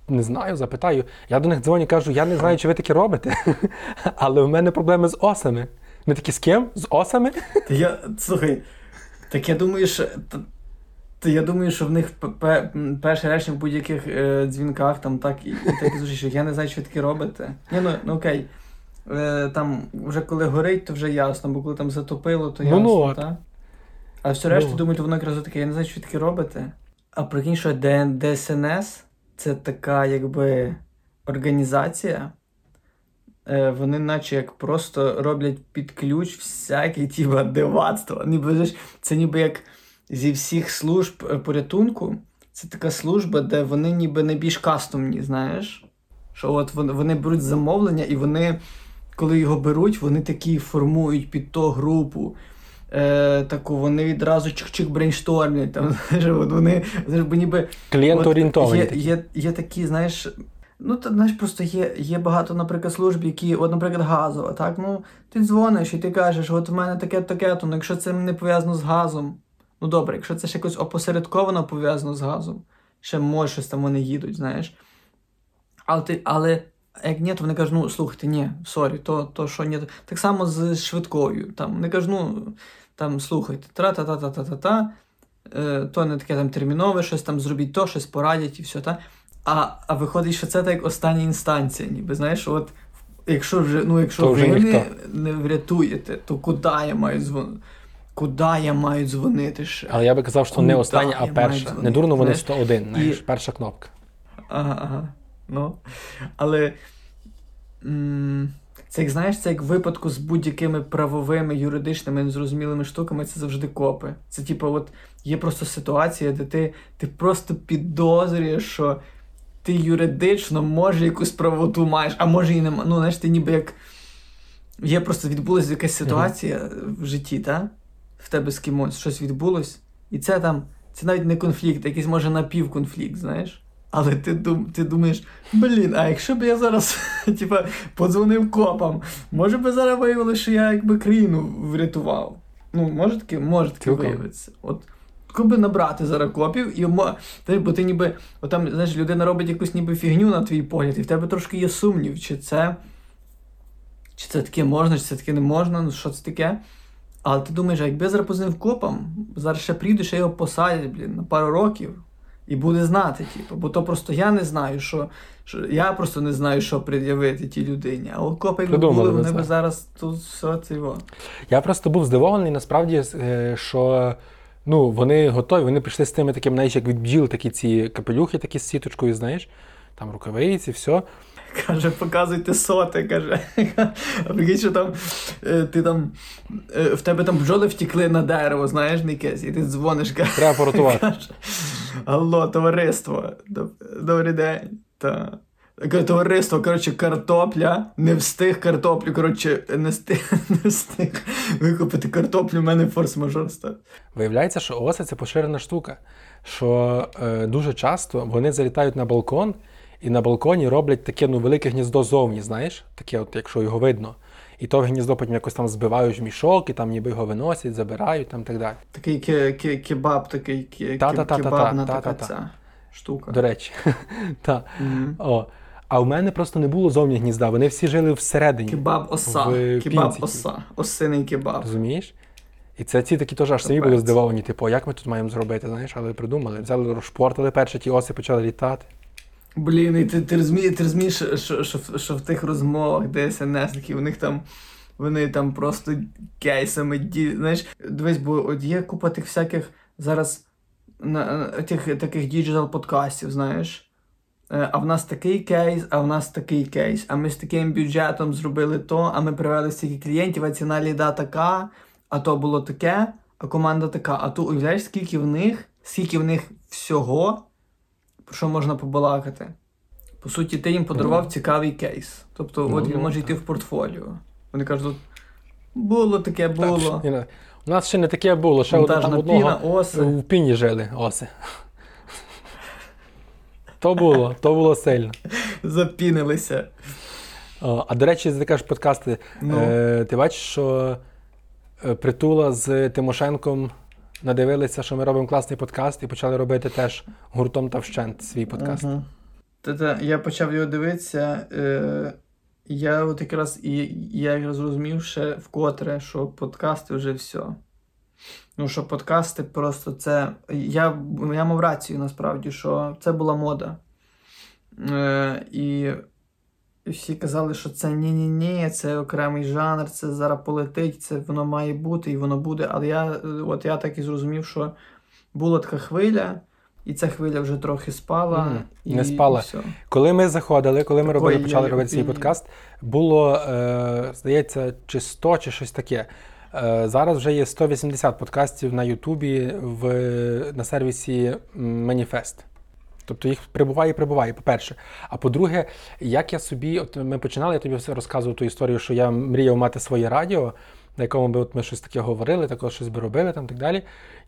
не знаю, запитаю. Я до них дзвоню, кажу, я не знаю, чи ви таке робите, [laughs] але в мене проблеми з осами. Ми такі з ким? З осами? Та я, слухай, так я думаю, що. Та, я думаю, що в них п- пе- перше речення в будь-яких е, дзвінках там так і, і так і звучить, що я не знаю, що ви таке робите. Ні, ну, ну окей. Е, там вже коли горить, то вже ясно, бо коли там затопило, то Ну, ясно, ну, так? А все решта Ну. думають, воно якраз таке, я не знаю, що ви таке робите. А прикинь, що ДСНС це така якби організація. Е, вони наче як просто роблять під ключ всяке типа дивацтво. Ніби ж це ніби як зі всіх служб е, порятунку. Це така служба, де вони ніби найбільш кастомні, знаєш. Що от вони, вони беруть замовлення, і вони, коли його беруть, вони такі формують під то групу. Е, таку вони відразу чик-чик брейнштормлять. Там, [laughs] знаєш, от вони, знаєш, бо ніби Клієнт От орієнтовані. Є, є, є такі, знаєш. Ну, та, знаєш, просто є, є багато, наприклад, служб, які, от, наприклад, газова, так? Ну, ти дзвониш і ти кажеш, от в мене таке таке, то ну, якщо це не пов'язано з газом, ну добре, якщо це ще якось опосередковано пов'язано з газом, ще може щось там вони їдуть, знаєш. Але, ти, але як ні, то вони кажуть, ну слухайте, ні, сорі, то, то що ні. Так само з швидкою. Там, вони кажуть, ну, там, слухайте, тра-та-та-та-та-та-та, е, то не таке там термінове, щось там зробіть то, щось порадять і все, та. А, а виходить, що це так остання інстанція, ніби, знаєш, от якщо вже, ну, якщо То вже ви не, не врятуєте, то куди я маю дзвонити? Куди я маю дзвонити ще? Але я би казав, що не остання, а перша. Не дурно вони знаєш? 101, знаєш, перша кнопка. Ага, ага. Ну. Але. м, Це як знаєш, це як в випадку з будь-якими правовими, юридичними незрозумілими штуками, це завжди копи. Це типу, от є просто ситуація, де ти, ти просто підозрюєш, що ти юридично може якусь правоту маєш, а може і нема. Ну, знаєш, ти ніби як. Є просто відбулася якась ситуація в житті, та? В тебе з кимось щось відбулось, і це там, це навіть не конфлікт, якийсь може напівконфлікт, знаєш. Але ти, дум, ти думаєш, блін, а якщо б я зараз [laughs] типа, подзвонив копам, може би зараз виявилося, що я якби країну врятував. Ну, може таке, може таке виявитися. От би набрати зараз копів, і ти, бо ти ніби, от там, знаєш, людина робить якусь ніби фігню на твій погляд, і в тебе трошки є сумнів, чи це. Чи це таке можна, чи це таке не можна, ну що це таке. Але ти думаєш, а якби я зараз позвонив копам, зараз ще прийду, ще його посадять, блін, на пару років. І буде знати, типу, бо то просто я не знаю, що, що я просто не знаю, що пред'явити тій людині. А от копи, якби були, вони б зараз тут все це. Я просто був здивований, насправді, е, що ну, вони готові, вони прийшли з тими такими, знаєш, як від бджіл, такі ці капелюхи, такі з сіточкою, знаєш, там рукавиці, все. Каже, показуйте соти, каже. А прикинь, що там е, ти там е, в тебе там бджоли втікли на дерево, знаєш, не якесь, і ти дзвониш, каже. Треба порятувати. Алло, товариство, добрий день. Та. Товариство, коротше, картопля, не встиг картоплю, коротше, не встиг, [laughs] не встиг викупити картоплю, в мене форс-мажор став. Виявляється, що оси це поширена штука. Що е, дуже часто вони залітають на балкон, і на балконі роблять таке ну, велике гніздо зовні, знаєш, таке, от, якщо його видно. І то гніздо потім якось там збивають в мішок, і там ніби його виносять, забирають там так далі. Такий ке- ке- кебаб, такий кебабна така ця штука. До речі. [laughs] Та. О. А в мене просто не було зовні гнізда, вони всі жили всередині. Кебаб оса. В Кебаб пінці. оса. Осиний кебаб. Розумієш? І це ці такі теж аж самі були здивовані, типу, а як ми тут маємо зробити, знаєш, але придумали. Взяли розшпортили перші ті оси почали літати. Блін, і ти, ти розумієш, ти розумієш, що, що, що в тих розмовах ДСНСників, у них там. Вони там просто кейсами ді. Знаєш, дивись, бо от є купа тих всяких зараз на, на- тих таких digital подкастів, знаєш. Е, А в нас такий кейс, а в нас такий кейс. А ми з таким бюджетом зробили то, а ми привели стільки клієнтів, а ціна ліда така, а то було таке, а команда така. А tu уявляєш, скільки в них, скільки в них всього, про що можна побалакати. По суті, ти їм подарував цікавий кейс. Тобто, Ну, от він ну, може йти в портфоліо. Вони кажуть, було таке, було. Не. У нас ще не таке було, ще одне там піна, оси. в піні жили оси. То було, то було сильно. Запінилися. А до речі, ти кажеш подкасти. Ну. Е, ти бачиш, що е, притула з Тимошенком надивилися, що ми робимо класний подкаст, і почали робити теж гуртом та вщент свій подкаст. Угу. Та-та, я почав його дивитися. Е, я от якраз і я якраз зрозумів ще вкотре, що подкасти вже все. Ну, що подкасти просто це. Я я мав рацію насправді, що це була мода. Е, І всі казали, що це ні-ні-ні, це окремий жанр, це зараз полетить, це воно має бути і воно буде. Але я от я так і зрозумів, що була така хвиля, і ця хвиля вже трохи спала. Mm, і, не спала. Все. Коли ми заходили, коли ми робили, почали я- робити свій і- подкаст, було, е, здається, чи 100, чи щось таке. Е, зараз вже є 180 подкастів на Ютубі в, на сервісі Маніфест. Тобто їх прибуває і прибуває, по-перше. А по-друге, як я собі, от ми починали, я тобі розказував ту історію, що я мріяв мати своє радіо, на якому би от ми щось таке говорили, також щось би робили там так далі.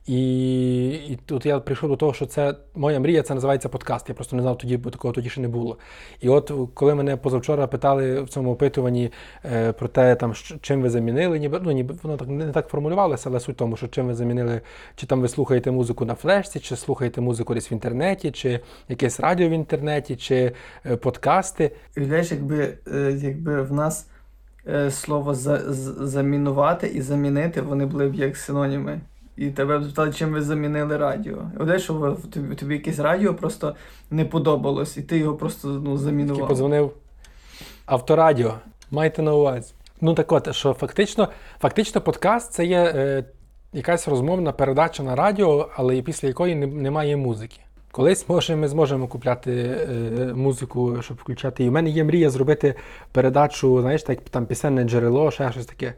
І, і тут я прийшов до того, що це моя мрія, це називається подкаст. Я просто не знав тоді, бо такого тоді ще не було. І от коли мене позавчора питали в цьому опитуванні е, про те, там, чим ви замінили, ніби ну ніби воно так не так формулювалося, але суть в тому, що чим ви замінили, чи там ви слухаєте музику на флешці, чи слухаєте музику десь в інтернеті, чи якесь радіо в інтернеті, чи е, подкасти. Уявляєш, якби, е, якби в нас слово за, замінувати і замінити, вони були б як синоніми. І тебе б запитали, чим ви замінили радіо. Уявляєш, що тобі, тобі якесь радіо просто не подобалось, і ти його просто ну, Такий замінував. подзвонив авторадіо. Майте на увазі. Ну так от, що фактично, фактично подкаст це є е, якась розмовна передача на радіо, але після якої не, немає музики. Колись може ми зможемо купляти е, музику, щоб включати. І в мене є мрія зробити передачу, знаєш, так там пісенне джерело, ще щось таке.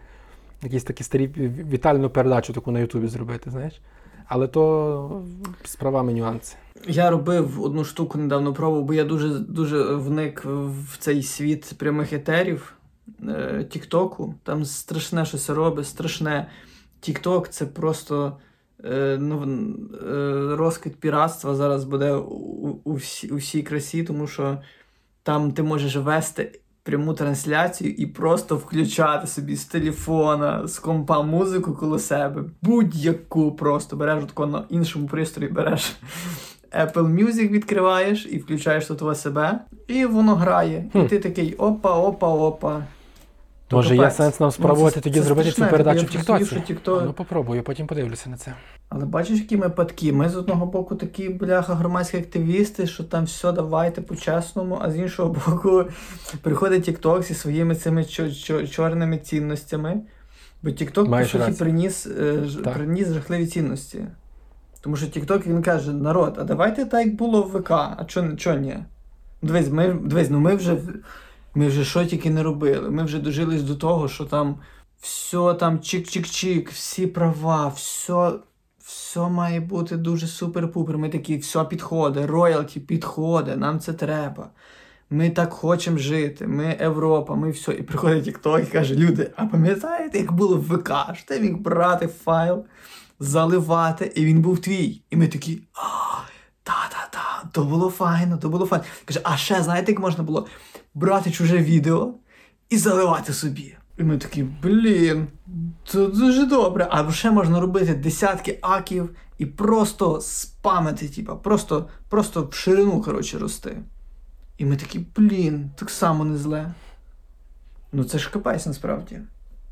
Якісь такі старі вітальну передачу таку на Ютубі зробити, знаєш. Але то з правами нюанси. Я робив одну штуку недавно пробував, бо я дуже дуже вник в цей світ прямих етерів е, Тіктоку. Там страшне щось робить, страшне. Тікток це просто е, е, розквіт піратства зараз буде у, у, всі, у всій красі, тому що там ти можеш вести пряму трансляцію і просто включати собі з телефона, з компа музику коло себе. Будь-яку просто береш тако на іншому пристрої, береш [laughs] Apple Music відкриваєш і включаєш тут себе, і воно грає. І ти такий опа, опа, опа. То Може, є капець. сенс нам Ну, спробувати це- тоді це зробити цю страшне, передачу я в Тіктоці? TikTok- Ну, попробую, потім подивлюся на це. Але бачиш, які ми падки. Ми з одного боку такі бляха громадські активісти, що там все давайте по-чесному, а з іншого [laughs] боку приходить TikTok зі своїми цими чо- чо- чорними цінностями. Бо TikTok, по суті, рацію. приніс, е, ж- Так. приніс жахливі цінності. Тому що TikTok він каже: народ, а давайте так як було в ВК, а чо, чо ні? Дивись, ми, дивись, ну ми вже, ми вже що тільки не робили. Ми вже дожились до того, що там все там чик-чик-чик, всі права, все, все має бути дуже супер-пупер. Ми такі, все підходить, роялті підходить, нам це треба. Ми так хочемо жити, ми Європа, ми все. І приходить TikTok і каже, люди, а пам'ятаєте, як було в ВК? Що ти міг брати файл, заливати, і він був твій. І ми такі, то було файно, то було файно. Каже, а ще знаєте, як можна було брати чуже відео і заливати собі. І ми такі, блін, це дуже добре. А ще можна робити десятки аків і просто спамити, типа, просто, просто в ширину, коротше, рости. І ми такі, блін, так само не зле. Ну це ж капець насправді.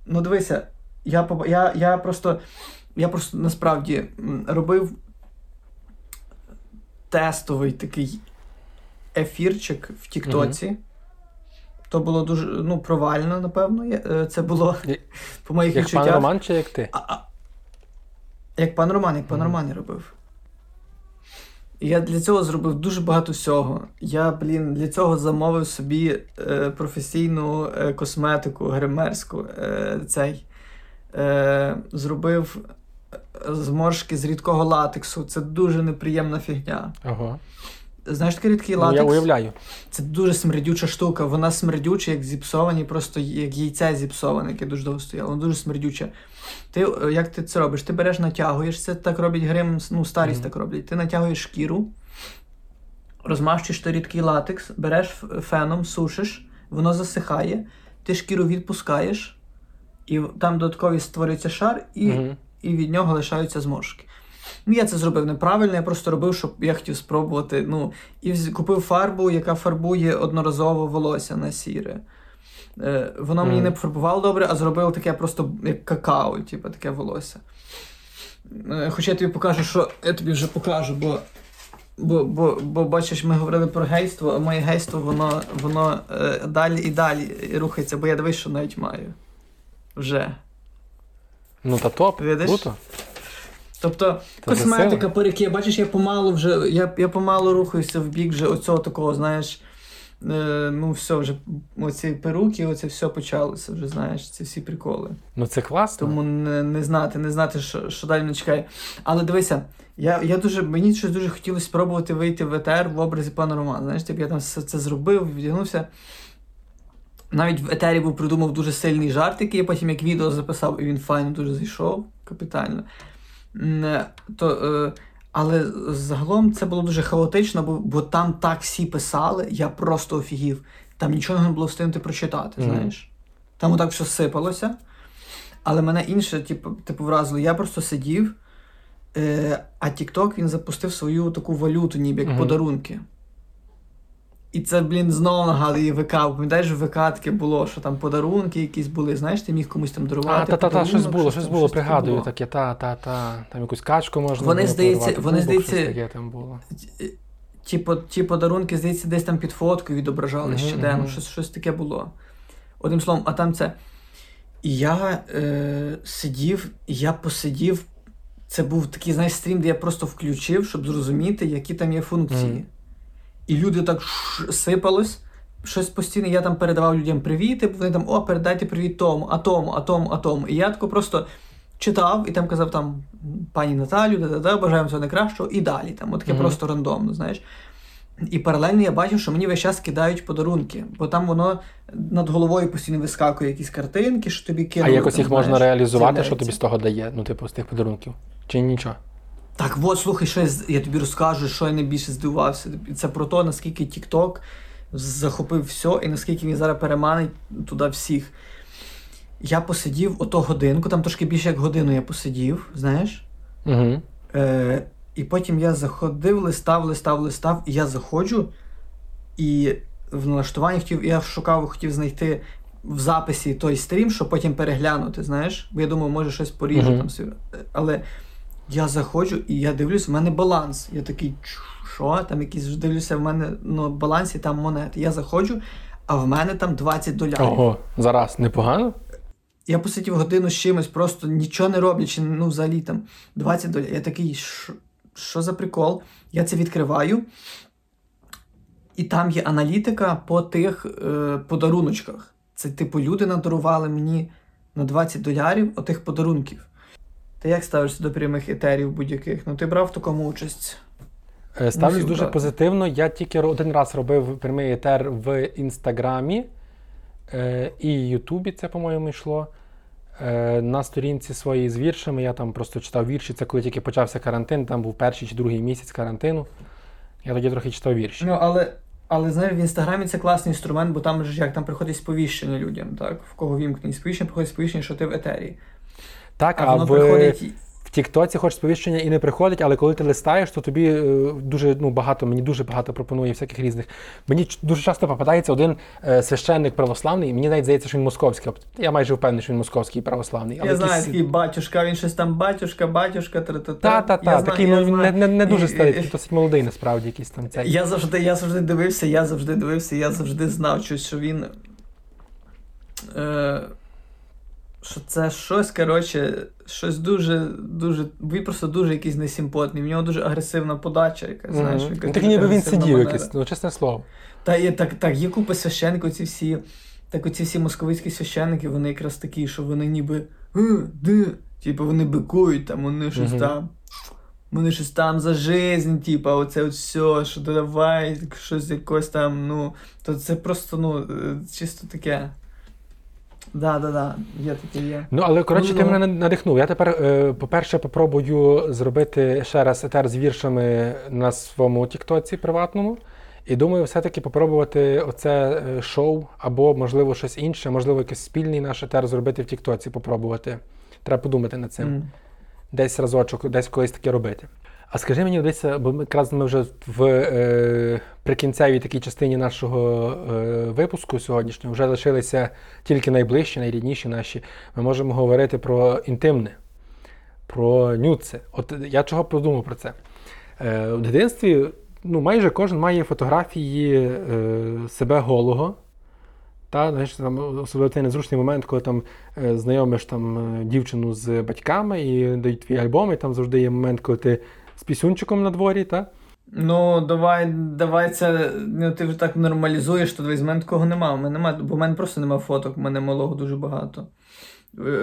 Ну дивися, я, я, я просто. Я просто насправді робив тестовий такий ефірчик в Тіктоці. То було дуже ну, провально, напевно. Е, Це було Як- [laughs] по моїх Як пан відчуттях. Роман чи як ти? А, а, як пан Роман, як пан Мгм. Роман робив. Я для цього зробив дуже багато всього. Я, блін, для цього замовив собі е, професійну е, косметику гримерську. Е, цей. Е, зробив зморшки з рідкого латексу. Це дуже неприємна фігня. Ага. Знаєш такий рідкий Ну, латекс? я уявляю. Це дуже смердюча штука. Вона смердюча, як зіпсовані, просто як яйце зіпсоване, яке дуже довго стояло. Воно дуже смердюче. Ти е, як ти це робиш? Ти береш, натягуєш це, так роблять грим, ну старість Мгм. так роблять. Ти натягуєш шкіру, розмащуєш той рідкий латекс, береш феном, сушиш, воно засихає, ти шкіру відпускаєш, і там додаткові створюється шар, і, Мгм. І від нього лишаються зморшки. Ну, я це зробив неправильно, я просто робив, щоб я хотів спробувати. Ну, і купив фарбу, яка фарбує одноразово волосся на сіре. Е, воно мені Мгм. не пофарбувало добре, а зробило таке просто як какао, типу, таке волосся. Е, Хоча я тобі покажу, що я тобі вже покажу, бо, бо, бо, бо бачиш, ми говорили про гейство, а моє гейство, воно, воно е, далі і далі рухається, бо я дивись, що навіть маю. Вже. Ну та топ, Видиш? круто. Тобто Та косметика, парики, бачиш, я помалу вже, я, я помалу рухаюся в бік вже оцього такого, знаєш. Е, ну, все, вже оці перуки, оце все почалося, вже знаєш, ці всі приколи. Ну це класно. Тому не, не знати, не знати, що, що далі мене чекає. Але дивися, я, я дуже, мені щось дуже хотілося спробувати вийти в етер в образі пана Романа. Знаєш, типу, я там все це зробив, відігнувся. Навіть в етері був придумав дуже сильний жарт, який я потім як відео записав, і він файно дуже зайшов, капітально. Е, То, е, але загалом це було дуже хаотично, бо, бо там так всі писали, я просто офігів. Там нічого не було встигнути прочитати, Мгм. знаєш. Там отак все сипалося. Але мене інше, типу, типу вразило. Я просто сидів, е, а TikTok він запустив свою таку валюту, ніби як Мгм. подарунки. І це, блін, знову нагадує ВК. Пам'ятаєш, в ВК таке було, що там подарунки якісь були, знаєш, ти міг комусь там дарувати. А, та, та, та, щось було, щось було, пригадую таке, та, та, та. Там якусь качку можна Вони, було здається- вони, здається, щось таке там було. Ті, ті подарунки, здається, десь там під фоткою відображали щоденно, щось, щось таке було. Одним словом, а там це. І я е, сидів, я посидів. Це був такий, знаєш, стрім, де я просто включив, щоб зрозуміти, які там є функції. І люди так сипалось. Щось постійно, я там передавав людям привіти, вони там, о, передайте привіт тому, а тому, а тому, а тому. І я тако просто читав і там казав там пані Наталю, да-да-да, бажаємо всього найкращого, і далі. Там, от таке Мгм. просто рандомно, знаєш. І паралельно я бачив, що мені весь час кидають подарунки, бо там воно над головою постійно вискакує якісь картинки, що тобі А кинули. якось там, їх можна знаєш, реалізувати, що тобі з того дає, ну, типу, з тих подарунків? Чи нічого? Так, от, слухай, що я, я тобі розкажу, що я найбільше здивувався. Це про те, наскільки TikTok захопив все і наскільки він зараз переманить туди всіх. Я посидів ото годинку, там трошки більше як годину я посидів, знаєш. Угу. Е, і потім я заходив, листав, листав, листав, і я заходжу, і в налаштуванні хотів, я шукав, хотів знайти в записі той стрім, щоб потім переглянути, знаєш. Бо я думав, може щось поріжу Мгм. там Але я заходжу і я дивлюсь, в мене баланс. Я такий, що? Там якийсь дивлюся, в мене ну, балансі там монети. Я заходжу, а в мене там 20 долярів. Ого, зараз непогано? Я посидів годину з чимось, просто нічого не роблячи, ну взагалі там 20 доларів. Я такий, «Що- що за прикол? Я це відкриваю. І там є аналітика по тих е, подаруночках. Це, типу, люди надарували мені на 20 долярів отих подарунків. Ти як ставишся до прямих етерів будь-яких? Ну, ти брав в такому участь. Е, Ставлюсь дуже брати. позитивно. Я тільки один раз робив прямий етер в інстаграмі е, і Ютубі, це, по-моєму, йшло. Е, на сторінці своїй з віршами я там просто читав вірші. Це коли тільки почався карантин, там був перший чи другий місяць карантину. Я тоді трохи читав вірші. Ну, але, але знаєш, в інстаграмі це класний інструмент, бо там ж як там приходить сповіщення людям, так? В кого вімкнені сповіщення, приходить сповіщення, що ти в етері. Так, А а, воно в, приходить. в Тіктоці хоч сповіщення і не приходить, але коли ти листаєш, то тобі е, дуже ну, багато, мені дуже багато пропонує всяких різних. Мені дуже часто попадається один е, священник православний, і мені навіть здається, що він московський. Я майже впевнений, що він московський православний. Я знаю, якийсь- такий батюшка, він щось там батюшка, батюшка, тра-та-та. Та-та-та, такий ну, він не, не, не дуже старий, і- досить молодий, насправді, якийсь там цей. Я завжди, я завжди дивився, я завжди дивився, я завжди знав, щось, що він. Е, що це щось, коротше, щось дуже, дуже. Він просто дуже якийсь несімпотний. В нього дуже агресивна подача, якась, знаєш. Мгм. якась Так ніби він сидів манера. якийсь, ну чесне слово. Та є так, так, є купа священників, оці всі, так оці всі московицькі священники, вони якраз такі, що вони ніби. «Е, де?» Типу вони бикують, там, вони щось Мгм. там. Вони щось там за жизнь, типу, оце от все, що давай, щось якось там, ну. То це просто, ну, е, чисто таке. Да, да, да, є таке є. Ну, але коротше, ти Ну, ну. мене надихнув. Я тепер, е, по-перше, попробую зробити ще раз етер з віршами на своєму Тіктоці приватному. І думаю, все-таки попробувати оце е, шоу або, можливо, щось інше, можливо, якийсь спільний наш етер зробити в Тіктоці, попробувати. Треба подумати над цим. М. Десь разочок, десь колись таке робити. А скажи мені, дивися, бо ми якраз ми вже в е, прикінцевій такій частині нашого е, випуску сьогоднішнього вже лишилися тільки найближчі, найрідніші наші. Ми можемо говорити про інтимне, про нюци. От я чого подумав про це? Е, в дитинстві ну, майже кожен має фотографії е, себе голого. Та, знаєш, там, особливо цей незручний момент, коли там е, знайомиш там, е, дівчину з батьками і дають твій альбом, і там завжди є момент, коли ти з пісюнчиком на дворі, та? Ну, давай, давай це. Ну, ти вже так нормалізуєш, то дивись, в мене такого нема. В мене нема, бо в мене просто нема фоток, в мене малого дуже багато.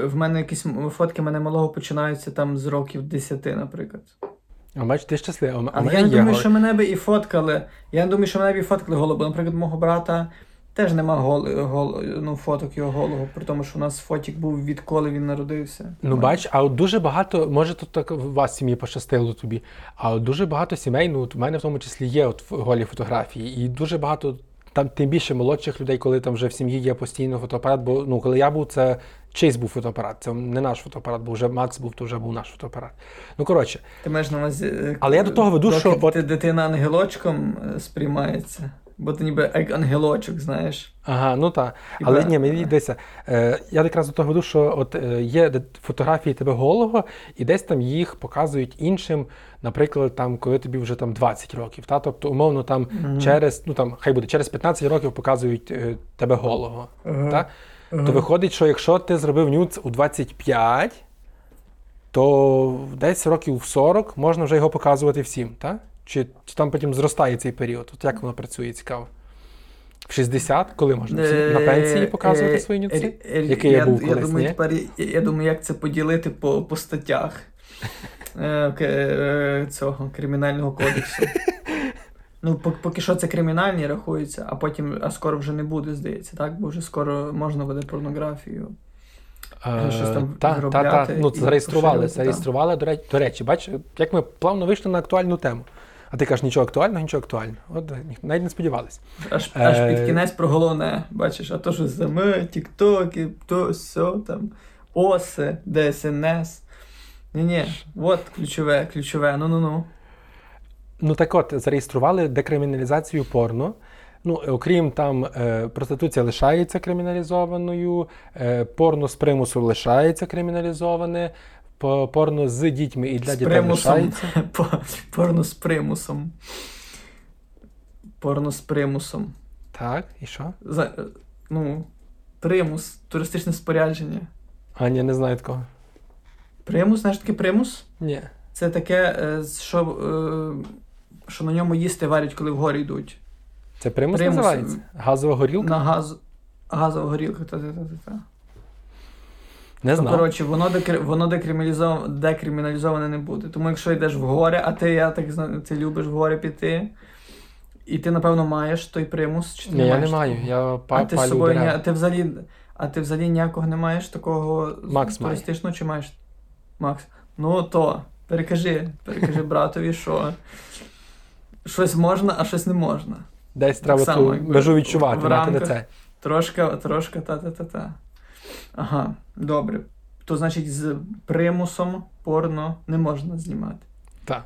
В мене якісь фотки мене малого починаються там з років 10, наприклад. А бачиш, ти щасливий. А, а в я не думаю, що мене би і фоткали. Я не думаю, що мене б і фоткали голого. Наприклад, мого брата теж нема гол, гол, ну, фоток його голого, при тому, що у нас фотік був відколи він народився. Ну, бач, а от дуже багато, може, тут так в вас сім'ї пощастило тобі, а от дуже багато сімей, ну, от в мене в тому числі є от голі фотографії, і дуже багато, там тим більше молодших людей, коли там вже в сім'ї є постійно фотоапарат, бо ну, коли я був, це чийсь був фотоапарат, це не наш фотоапарат, бо вже Макс був, то вже був наш фотоапарат. Ну, коротше, Ти маєш на увазі. е, Але я до того веду, доки що от- дитина ангелочком е, сприймається. Бо ти ніби як ангелочок, знаєш. Ага, ну так. Але ні, мені дивися, е, я якраз до того веду, що от е, є фотографії тебе голого, і десь там їх показують іншим, наприклад, там, коли тобі вже там 20 років. Та? Тобто, умовно, там Мгм. через, ну там, хай буде, через 15 років показують е, тебе голого. Ага. Та? Ага. То виходить, що якщо ти зробив нюц у 25, то десь років в 40 можна вже його показувати всім, та? Чи, чи там потім зростає цей період? От як воно працює, цікаво. В 60, коли можна? Всі На пенсії показувати Е, свої нюци? е, е, Який я був Я думаю, ні? тепер я, я думаю, як це поділити по, по статтях [laughs] е, е, цього кримінального кодексу. [laughs] Ну, поки що це кримінальні рахується, а потім, а скоро вже не буде, здається, так? Бо вже скоро можна буде порнографію. Е, щось там та, та, та, ну, зареєстрували, зареєстрували, до речі, до речі, бач, як ми плавно вийшли на актуальну тему. А ти кажеш, нічого актуального, нічого актуального. От е, навіть не сподівались. Аж, аж Е, під кінець про головне, бачиш, а то що саме, тіктоки, то все там, оси, ДСНС. Ні-ні, от ключове, ключове, ну-ну-ну. Ну так от, зареєстрували декриміналізацію порно. Ну, е, окрім там, е, проституція лишається криміналізованою, е, порно з примусу лишається криміналізоване, порно з дітьми і для З дітей лишається. [laughs] Порно з примусом. Порно з примусом. Так, і що? За, ну, примус, туристичне спорядження. А, ні, не знаю такого. Примус, знаєш таке примус? Ні. Це таке, е, що, е, що на ньому їсти варять, коли вгорі йдуть. Це примус, Примус. називається? Газова горілка? На газ... газова горілка. Та-та-та-та. Не Ну, знав. коротше, воно, декри... воно декриміналізоване, декриміналізоване не буде. Тому якщо йдеш в гори, а ти, я так знаю, ти любиш в гори піти, і ти, напевно, маєш той примус, чи ти Ні, не я маєш не маю. Я па- А ти з палю собою ні, дерева. а ти взагалі, а ти взагалі ніякого не маєш такого Макс має. туристичного чи маєш? Макс. Ну то, перекажи, перекажи братові, що щось можна, а щось не можна. Десь треба само, ту якби межу відчувати, в мати рамках. на це. Трошка, трошка та-та-та-та. Ага, добре. То значить, з примусом порно не можна знімати. Так.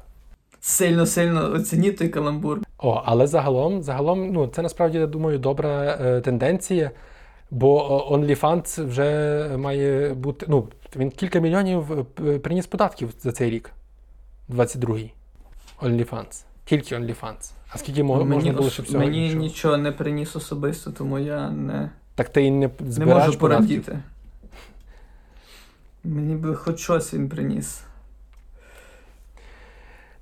Сильно-сильно оцініть той каламбур. О, але загалом, загалом, ну це насправді я думаю добра е, тенденція, бо о, OnlyFans вже має бути. Ну, він кілька мільйонів е, приніс податків за цей рік, 22-й. OnlyFans. Тільки OnlyFans. А скільки мо- можна було ще всього? мені нічого не приніс особисто, тому я не, Так ти і не не збираєш можу податків? порадіти. Мені би хоч щось він приніс.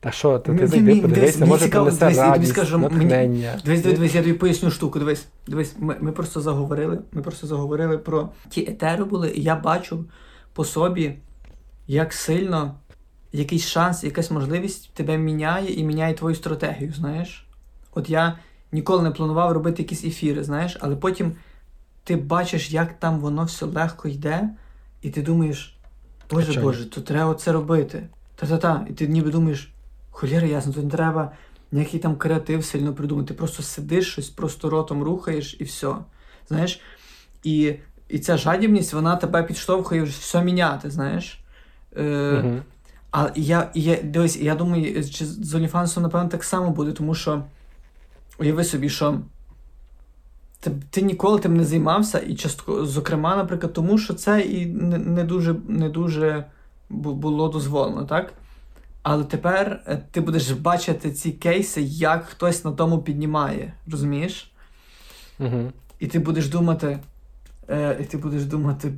Та що, то ти зайди, подивися, може принесе дивись, радість, скажу, мені- натхнення. Дивись, дивись, дивись, я тобі поясню штуку. Дивись, дивись, ми, ми просто заговорили. Ми просто заговорили про ті етери були, і я бачу по собі, як сильно якийсь шанс, якась можливість тебе міняє і міняє твою стратегію, знаєш? От я ніколи не планував робити якісь ефіри, знаєш, але потім ти бачиш, як там воно все легко йде, і ти думаєш, Боже Звичайно. Боже, то треба це робити. Та-та-та. І ти ніби думаєш, холєра ясно, то не треба ніякий там креатив сильно придумати. Ти просто сидиш, щось просто ротом рухаєш і все. Знаєш? І, і ця жадібність, вона тебе підштовхує вже все міняти, знаєш. Е, Угу. а я, я дивись, я думаю, чи з OnlyFans, напевно, так само буде, тому що уяви собі, що ти, ти ніколи тим не займався, і частко, зокрема, наприклад, тому що це і не, не дуже, не дуже було дозволено, так? Але тепер е, ти будеш бачити ці кейси, як хтось на тому піднімає, розумієш? Угу. І ти будеш думати, е, і ти будеш думати,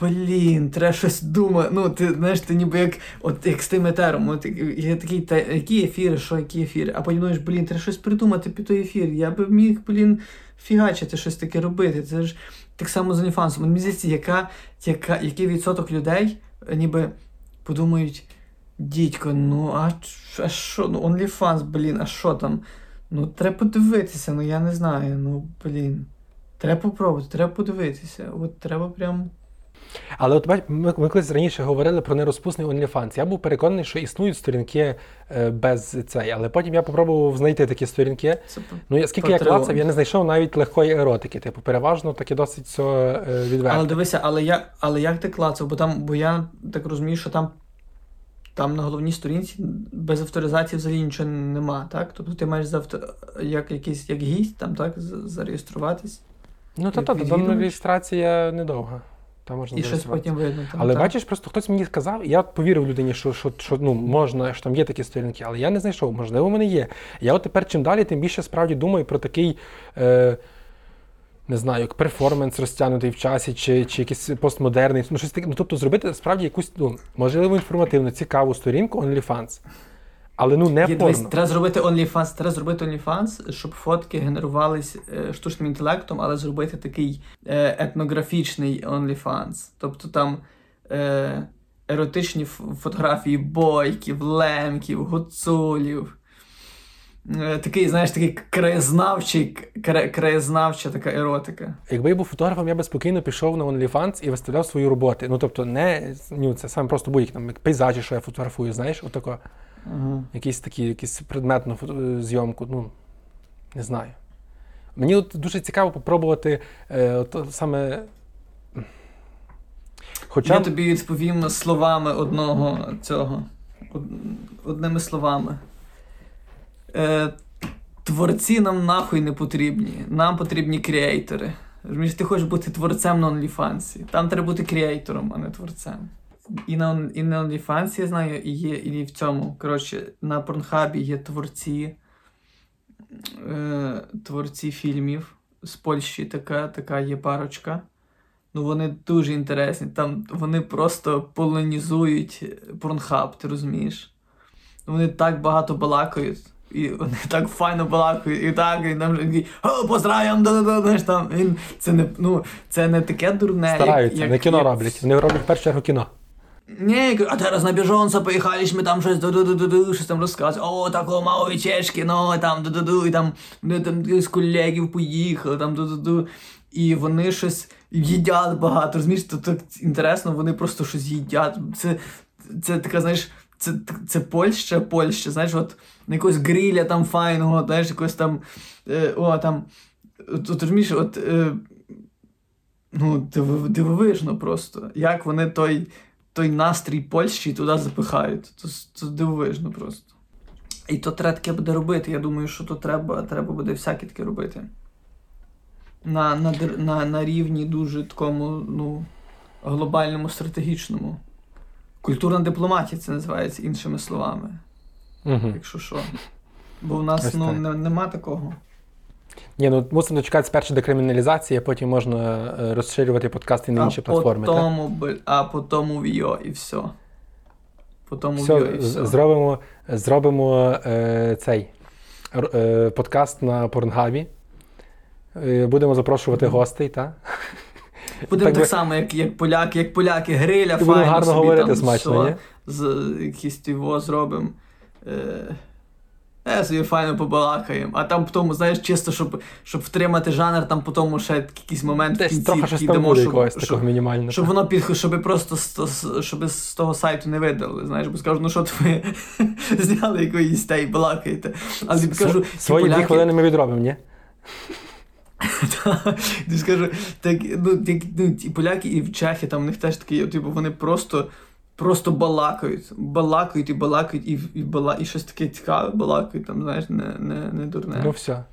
блін, треба щось думати. Ну, ти знаєш, ти ніби як, от, як з тим етером. От, є такий, та, які ефіри, що які ефіри? А потім думаєш, блін, треба щось придумати під той ефір. Я би міг, блін, фігачити, щось таке робити. Це ж так само з OnlyFans. Мені здається, яка, яка, який відсоток людей е, ніби подумають, дідько, ну а, а що, ну OnlyFans, блін, а що там? Ну, треба подивитися, ну я не знаю, ну блін. Треба попробувати, треба подивитися. От треба прям. Але от ми, ми колись раніше говорили про нерозпусний OnlyFans. Я був переконаний, що існують сторінки е, без цей, але потім я попробував знайти такі сторінки. Це Ну, я, скільки я клацав, я не знайшов навіть легкої еротики. Типу, переважно таке досить все е, відверто. Але дивися, але як, але як ти клацав? Бо там, бо я так розумію, що там, там на головній сторінці без авторизації взагалі нічого нема, так? Тобто ти маєш за авто... як якийсь як гість там, так, зареєструватись. Ну, та як та, там реєстрація недовга. Там можна І щось потім видно. Там, Але так? бачиш, просто хтось мені сказав, і я повірив людині, що, що, що ну, можна, що там є такі сторінки, але я не знайшов, можливо, в мене є. Я от тепер чим далі, тим більше справді думаю про такий. Е, не знаю, як перформанс розтягнутий в часі, чи, чи якийсь постмодерний. Ну, щось таке. Ну, тобто зробити справді якусь, ну, можливо, інформативну, цікаву сторінку OnlyFans. Але ну не Є, дивись, треба зробити OnlyFans, треба зробити OnlyFans, щоб фотки генерувались е, штучним інтелектом, але зробити такий е, етнографічний OnlyFans. Тобто там е, еротичні фотографії бойків, лемків, гуцулів. Е, такий, знаєш, такий краєзнавчий, кра, краєзнавча така еротика. Якби я був фотографом, я би спокійно пішов на OnlyFans і виставляв свої роботи. Ну тобто, не ну, це саме просто будь-які там пейзажі, що я фотографую, знаєш, отако. Ага. якісь такі, якісь предметну зйомку. Ну, не знаю. Мені от дуже цікаво попробувати е, от, саме. Хоча Я тобі відповім словами одного цього. Одними словами. Е, творці нам нахуй не потрібні. Нам потрібні креатори. Ти хочеш бути творцем на OnlyFans. Там треба бути креатором, а не творцем. І на, і на OnlyFans, я знаю, і є і в цьому. Коротше, на Порнхабі є творці, е, творці фільмів з Польщі, така, така є парочка. Ну, вони дуже інтересні. Там вони просто полонізують порнхаб, ти розумієш? Вони так багато балакають, і вони [laughs] так файно балакають, і так, і там такий, о, да-да-да, знаєш, там, він, це не, ну, це не таке дурне, як- стараються, як, не кіно як- роблять. Вони роблять в першу чергу кіно. Ні, а зараз на біжонця поїхали, ми там щось ду-ду-ду-ду, щось там розказують, о, такого мало вечечки, ну, там ду-ду-ду, і там, ну, там з колегів поїхали, там ду-ду-ду. І вони щось їдять багато, розумієш, то так інтересно, вони просто щось їдять. Це, це така, знаєш, це, це Польща, Польща, знаєш, от на якогось гриля там файного, знаєш, якось там, е, о, там, от розумієш, от, е, ну, дивовижно просто, як вони той той настрій Польщі туди запихають. То, то дивовижно просто. І то треба таке буде робити. Я думаю, що то треба, треба буде всяке таке робити. На, на, на, на рівні дуже такому, ну, глобальному, стратегічному. Культурна дипломатія це називається іншими словами, Угу. якщо що. Бо в нас Ось ну, не, нема такого. Ні, ну мусимо дочекатися першої декриміналізації, а потім можна е, розширювати подкасти на інші а платформи. Так? Потому, бл- а потім віо і все. Потім Все, віо і все. зробимо, зробимо е, цей е, подкаст на Порнгабі. Е, будемо запрошувати гостей, так? Будемо Так так, би- само, як, як поляки, як поляки, гриля, І будемо гарно собі говорити там смачно, все, ні? з якісь його зробимо. Е, Е, собі файно побалакаємо. А там тому, знаєш, чисто, щоб, щоб втримати жанр, там по тому ще якийсь момент в Десь кінці трохи щось там дамо, буде щоб- якогось щоб- такого мінімального. Щоб воно під, щоб просто з, щоб з того сайту не видали, знаєш, бо скажуть, ну що ви [laughs] зняли якоїсь та й балакаєте. Але тобі кажу, Свої дві хвилини ми відробимо, ні? [laughs] Ти скажу, так, ну, так, ну, і поляки, і в Чехи, там у них теж такі, типу, вони просто, просто балакають, балакають і балакають, і, і, бала, і щось таке цікаве балакають, там, знаєш, не, не, не дурне. Ну все.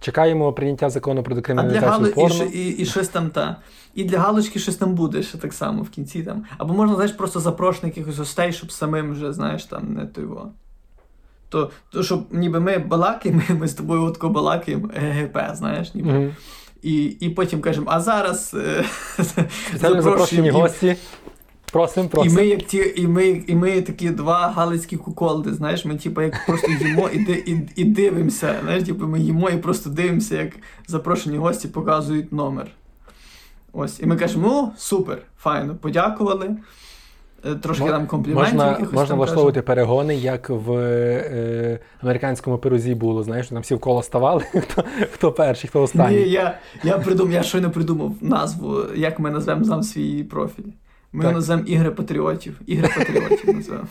Чекаємо прийняття закону про а для декриміналізацію і, і, і щось там та. І для галочки щось там буде ще так само в кінці там. Або можна, знаєш, просто запрошувати якихось гостей, щоб самим вже, знаєш, там не то його. То, то щоб ніби ми балакаємо, ми з тобою отко балакаємо ГГП, знаєш, ніби. Мгм. І, і потім кажемо, а зараз е, [laughs] запрошені гості. Просим, І ми, як ті, і ми, і ми такі два галицькі куколди, знаєш, ми типу як просто їмо і, і, і дивимося. Знаєш, типу, ми їмо і просто дивимося, як запрошені гості показують номер. Ось. І ми кажемо, ну, супер, файно, подякували. Е, Трошки Мо- там компліментів. Можна, якихось можна там влаштовувати перегони, як в е, американському пирозі було. Знаєш, там всі в коло ставали, [laughs] хто, хто перший, хто кажемо. Ні, останній. я, я, придум, я щойно придумав назву, як ми назвемо сам свій профіль. Ми Так. назвемо Ігри патріотів. Ігри патріотів назвемо.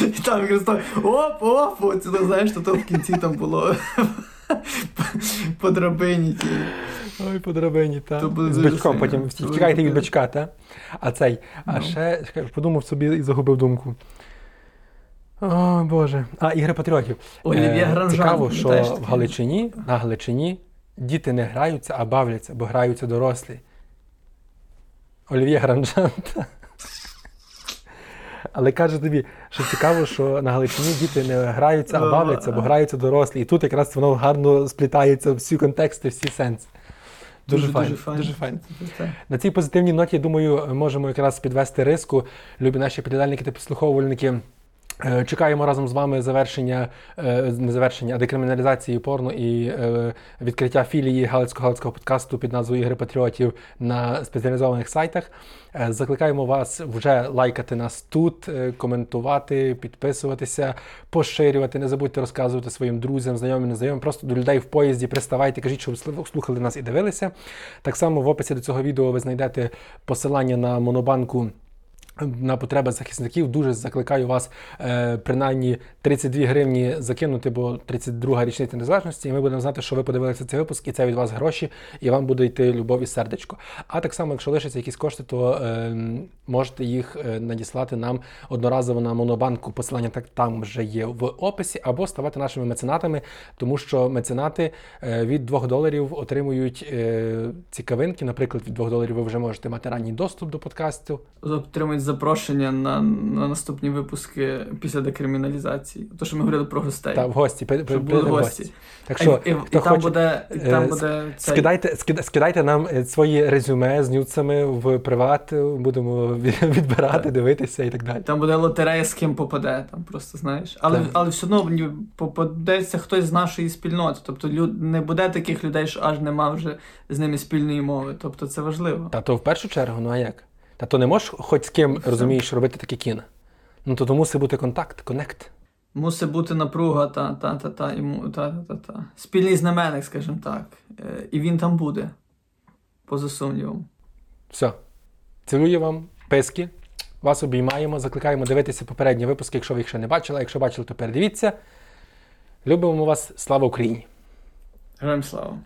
І там якраз оп, оп, оце, знаєш, то, в кінці там було по драбині. ті. Ой, по драбині, та. То буде З бичком, потім тікайте від таке. бичка, та? А цей. А Ну. ще подумав собі і загубив думку. О, Боже. А, ігри патріотів. Олів'є Е, Гранжан. Цікаво, що в? Галичині, на Галичині діти не граються, а бавляться, бо граються дорослі. Олів'є Гранжан. Але каже тобі, що цікаво, що на Галичині діти не граються, а бавляться, бо граються дорослі. І тут якраз воно гарно сплітається в всі контексти, всі сенси. Дуже, файно. Дуже файн. Дуже файн. На цій позитивній ноті, думаю, можемо якраз підвести риску. Любі наші підглядальники та підслуховувальники. Е, Чекаємо разом з вами завершення, е, не завершення, а декриміналізації порно і е, відкриття філії Галицько-Галицького подкасту під назвою Ігри Патріотів на спеціалізованих сайтах. Закликаємо вас вже лайкати нас тут, коментувати, підписуватися, поширювати. Не забудьте розказувати своїм друзям, знайомим, незнайомим. Просто до людей в поїзді приставайте, кажіть, що ви слухали- слухали нас і дивилися. Так само в описі до цього відео ви знайдете посилання на монобанку. На потреби захисників дуже закликаю вас е, принаймні 32 гривні закинути, бо 32 річниця незалежності, і ми будемо знати, що ви подивилися цей випуск, і це від вас гроші, і вам буде йти любов і сердечко. А так само, якщо лишаться якісь кошти, то е, можете їх е, надіслати нам одноразово на монобанку. Посилання так там вже є в описі, або ставати нашими меценатами, тому що меценати е, від 2 доларів отримують е, цікавинки. Наприклад, від 2 доларів ви вже можете мати ранній доступ до подкасту. Отримують запрошення на, на наступні випуски після декриміналізації. То, що ми говорили про гостей. Та в гості, при- при- були гості. гості. Так що, і, і, хто і там хоче, буде, і там е, буде цей... скидайте, скида- скидайте нам е, свої резюме з нюцами в приват, е, будемо відбирати, Так. дивитися і так далі. Там буде лотерея, з ким попаде, там просто знаєш. Але, Так. але все одно попадеться хтось з нашої спільноти. Тобто люд, не буде таких людей, що аж нема вже з ними спільної мови. Тобто це важливо. Та то в першу чергу, ну а як? Та то не можеш хоч з ким, Все. розумієш, робити таке кіно. Ну то, то мусить бути контакт, коннект. Мусить бути напруга, та, та, та, та, і та, та, та. Спільний знаменник, скажімо так. Е, І він там буде. Поза сумнівом. Все. Цілую вам, писки. Вас обіймаємо, закликаємо дивитися попередні випуски, якщо ви їх ще не бачили. Якщо бачили, то передивіться. Любимо вас, слава Україні! Героям слава!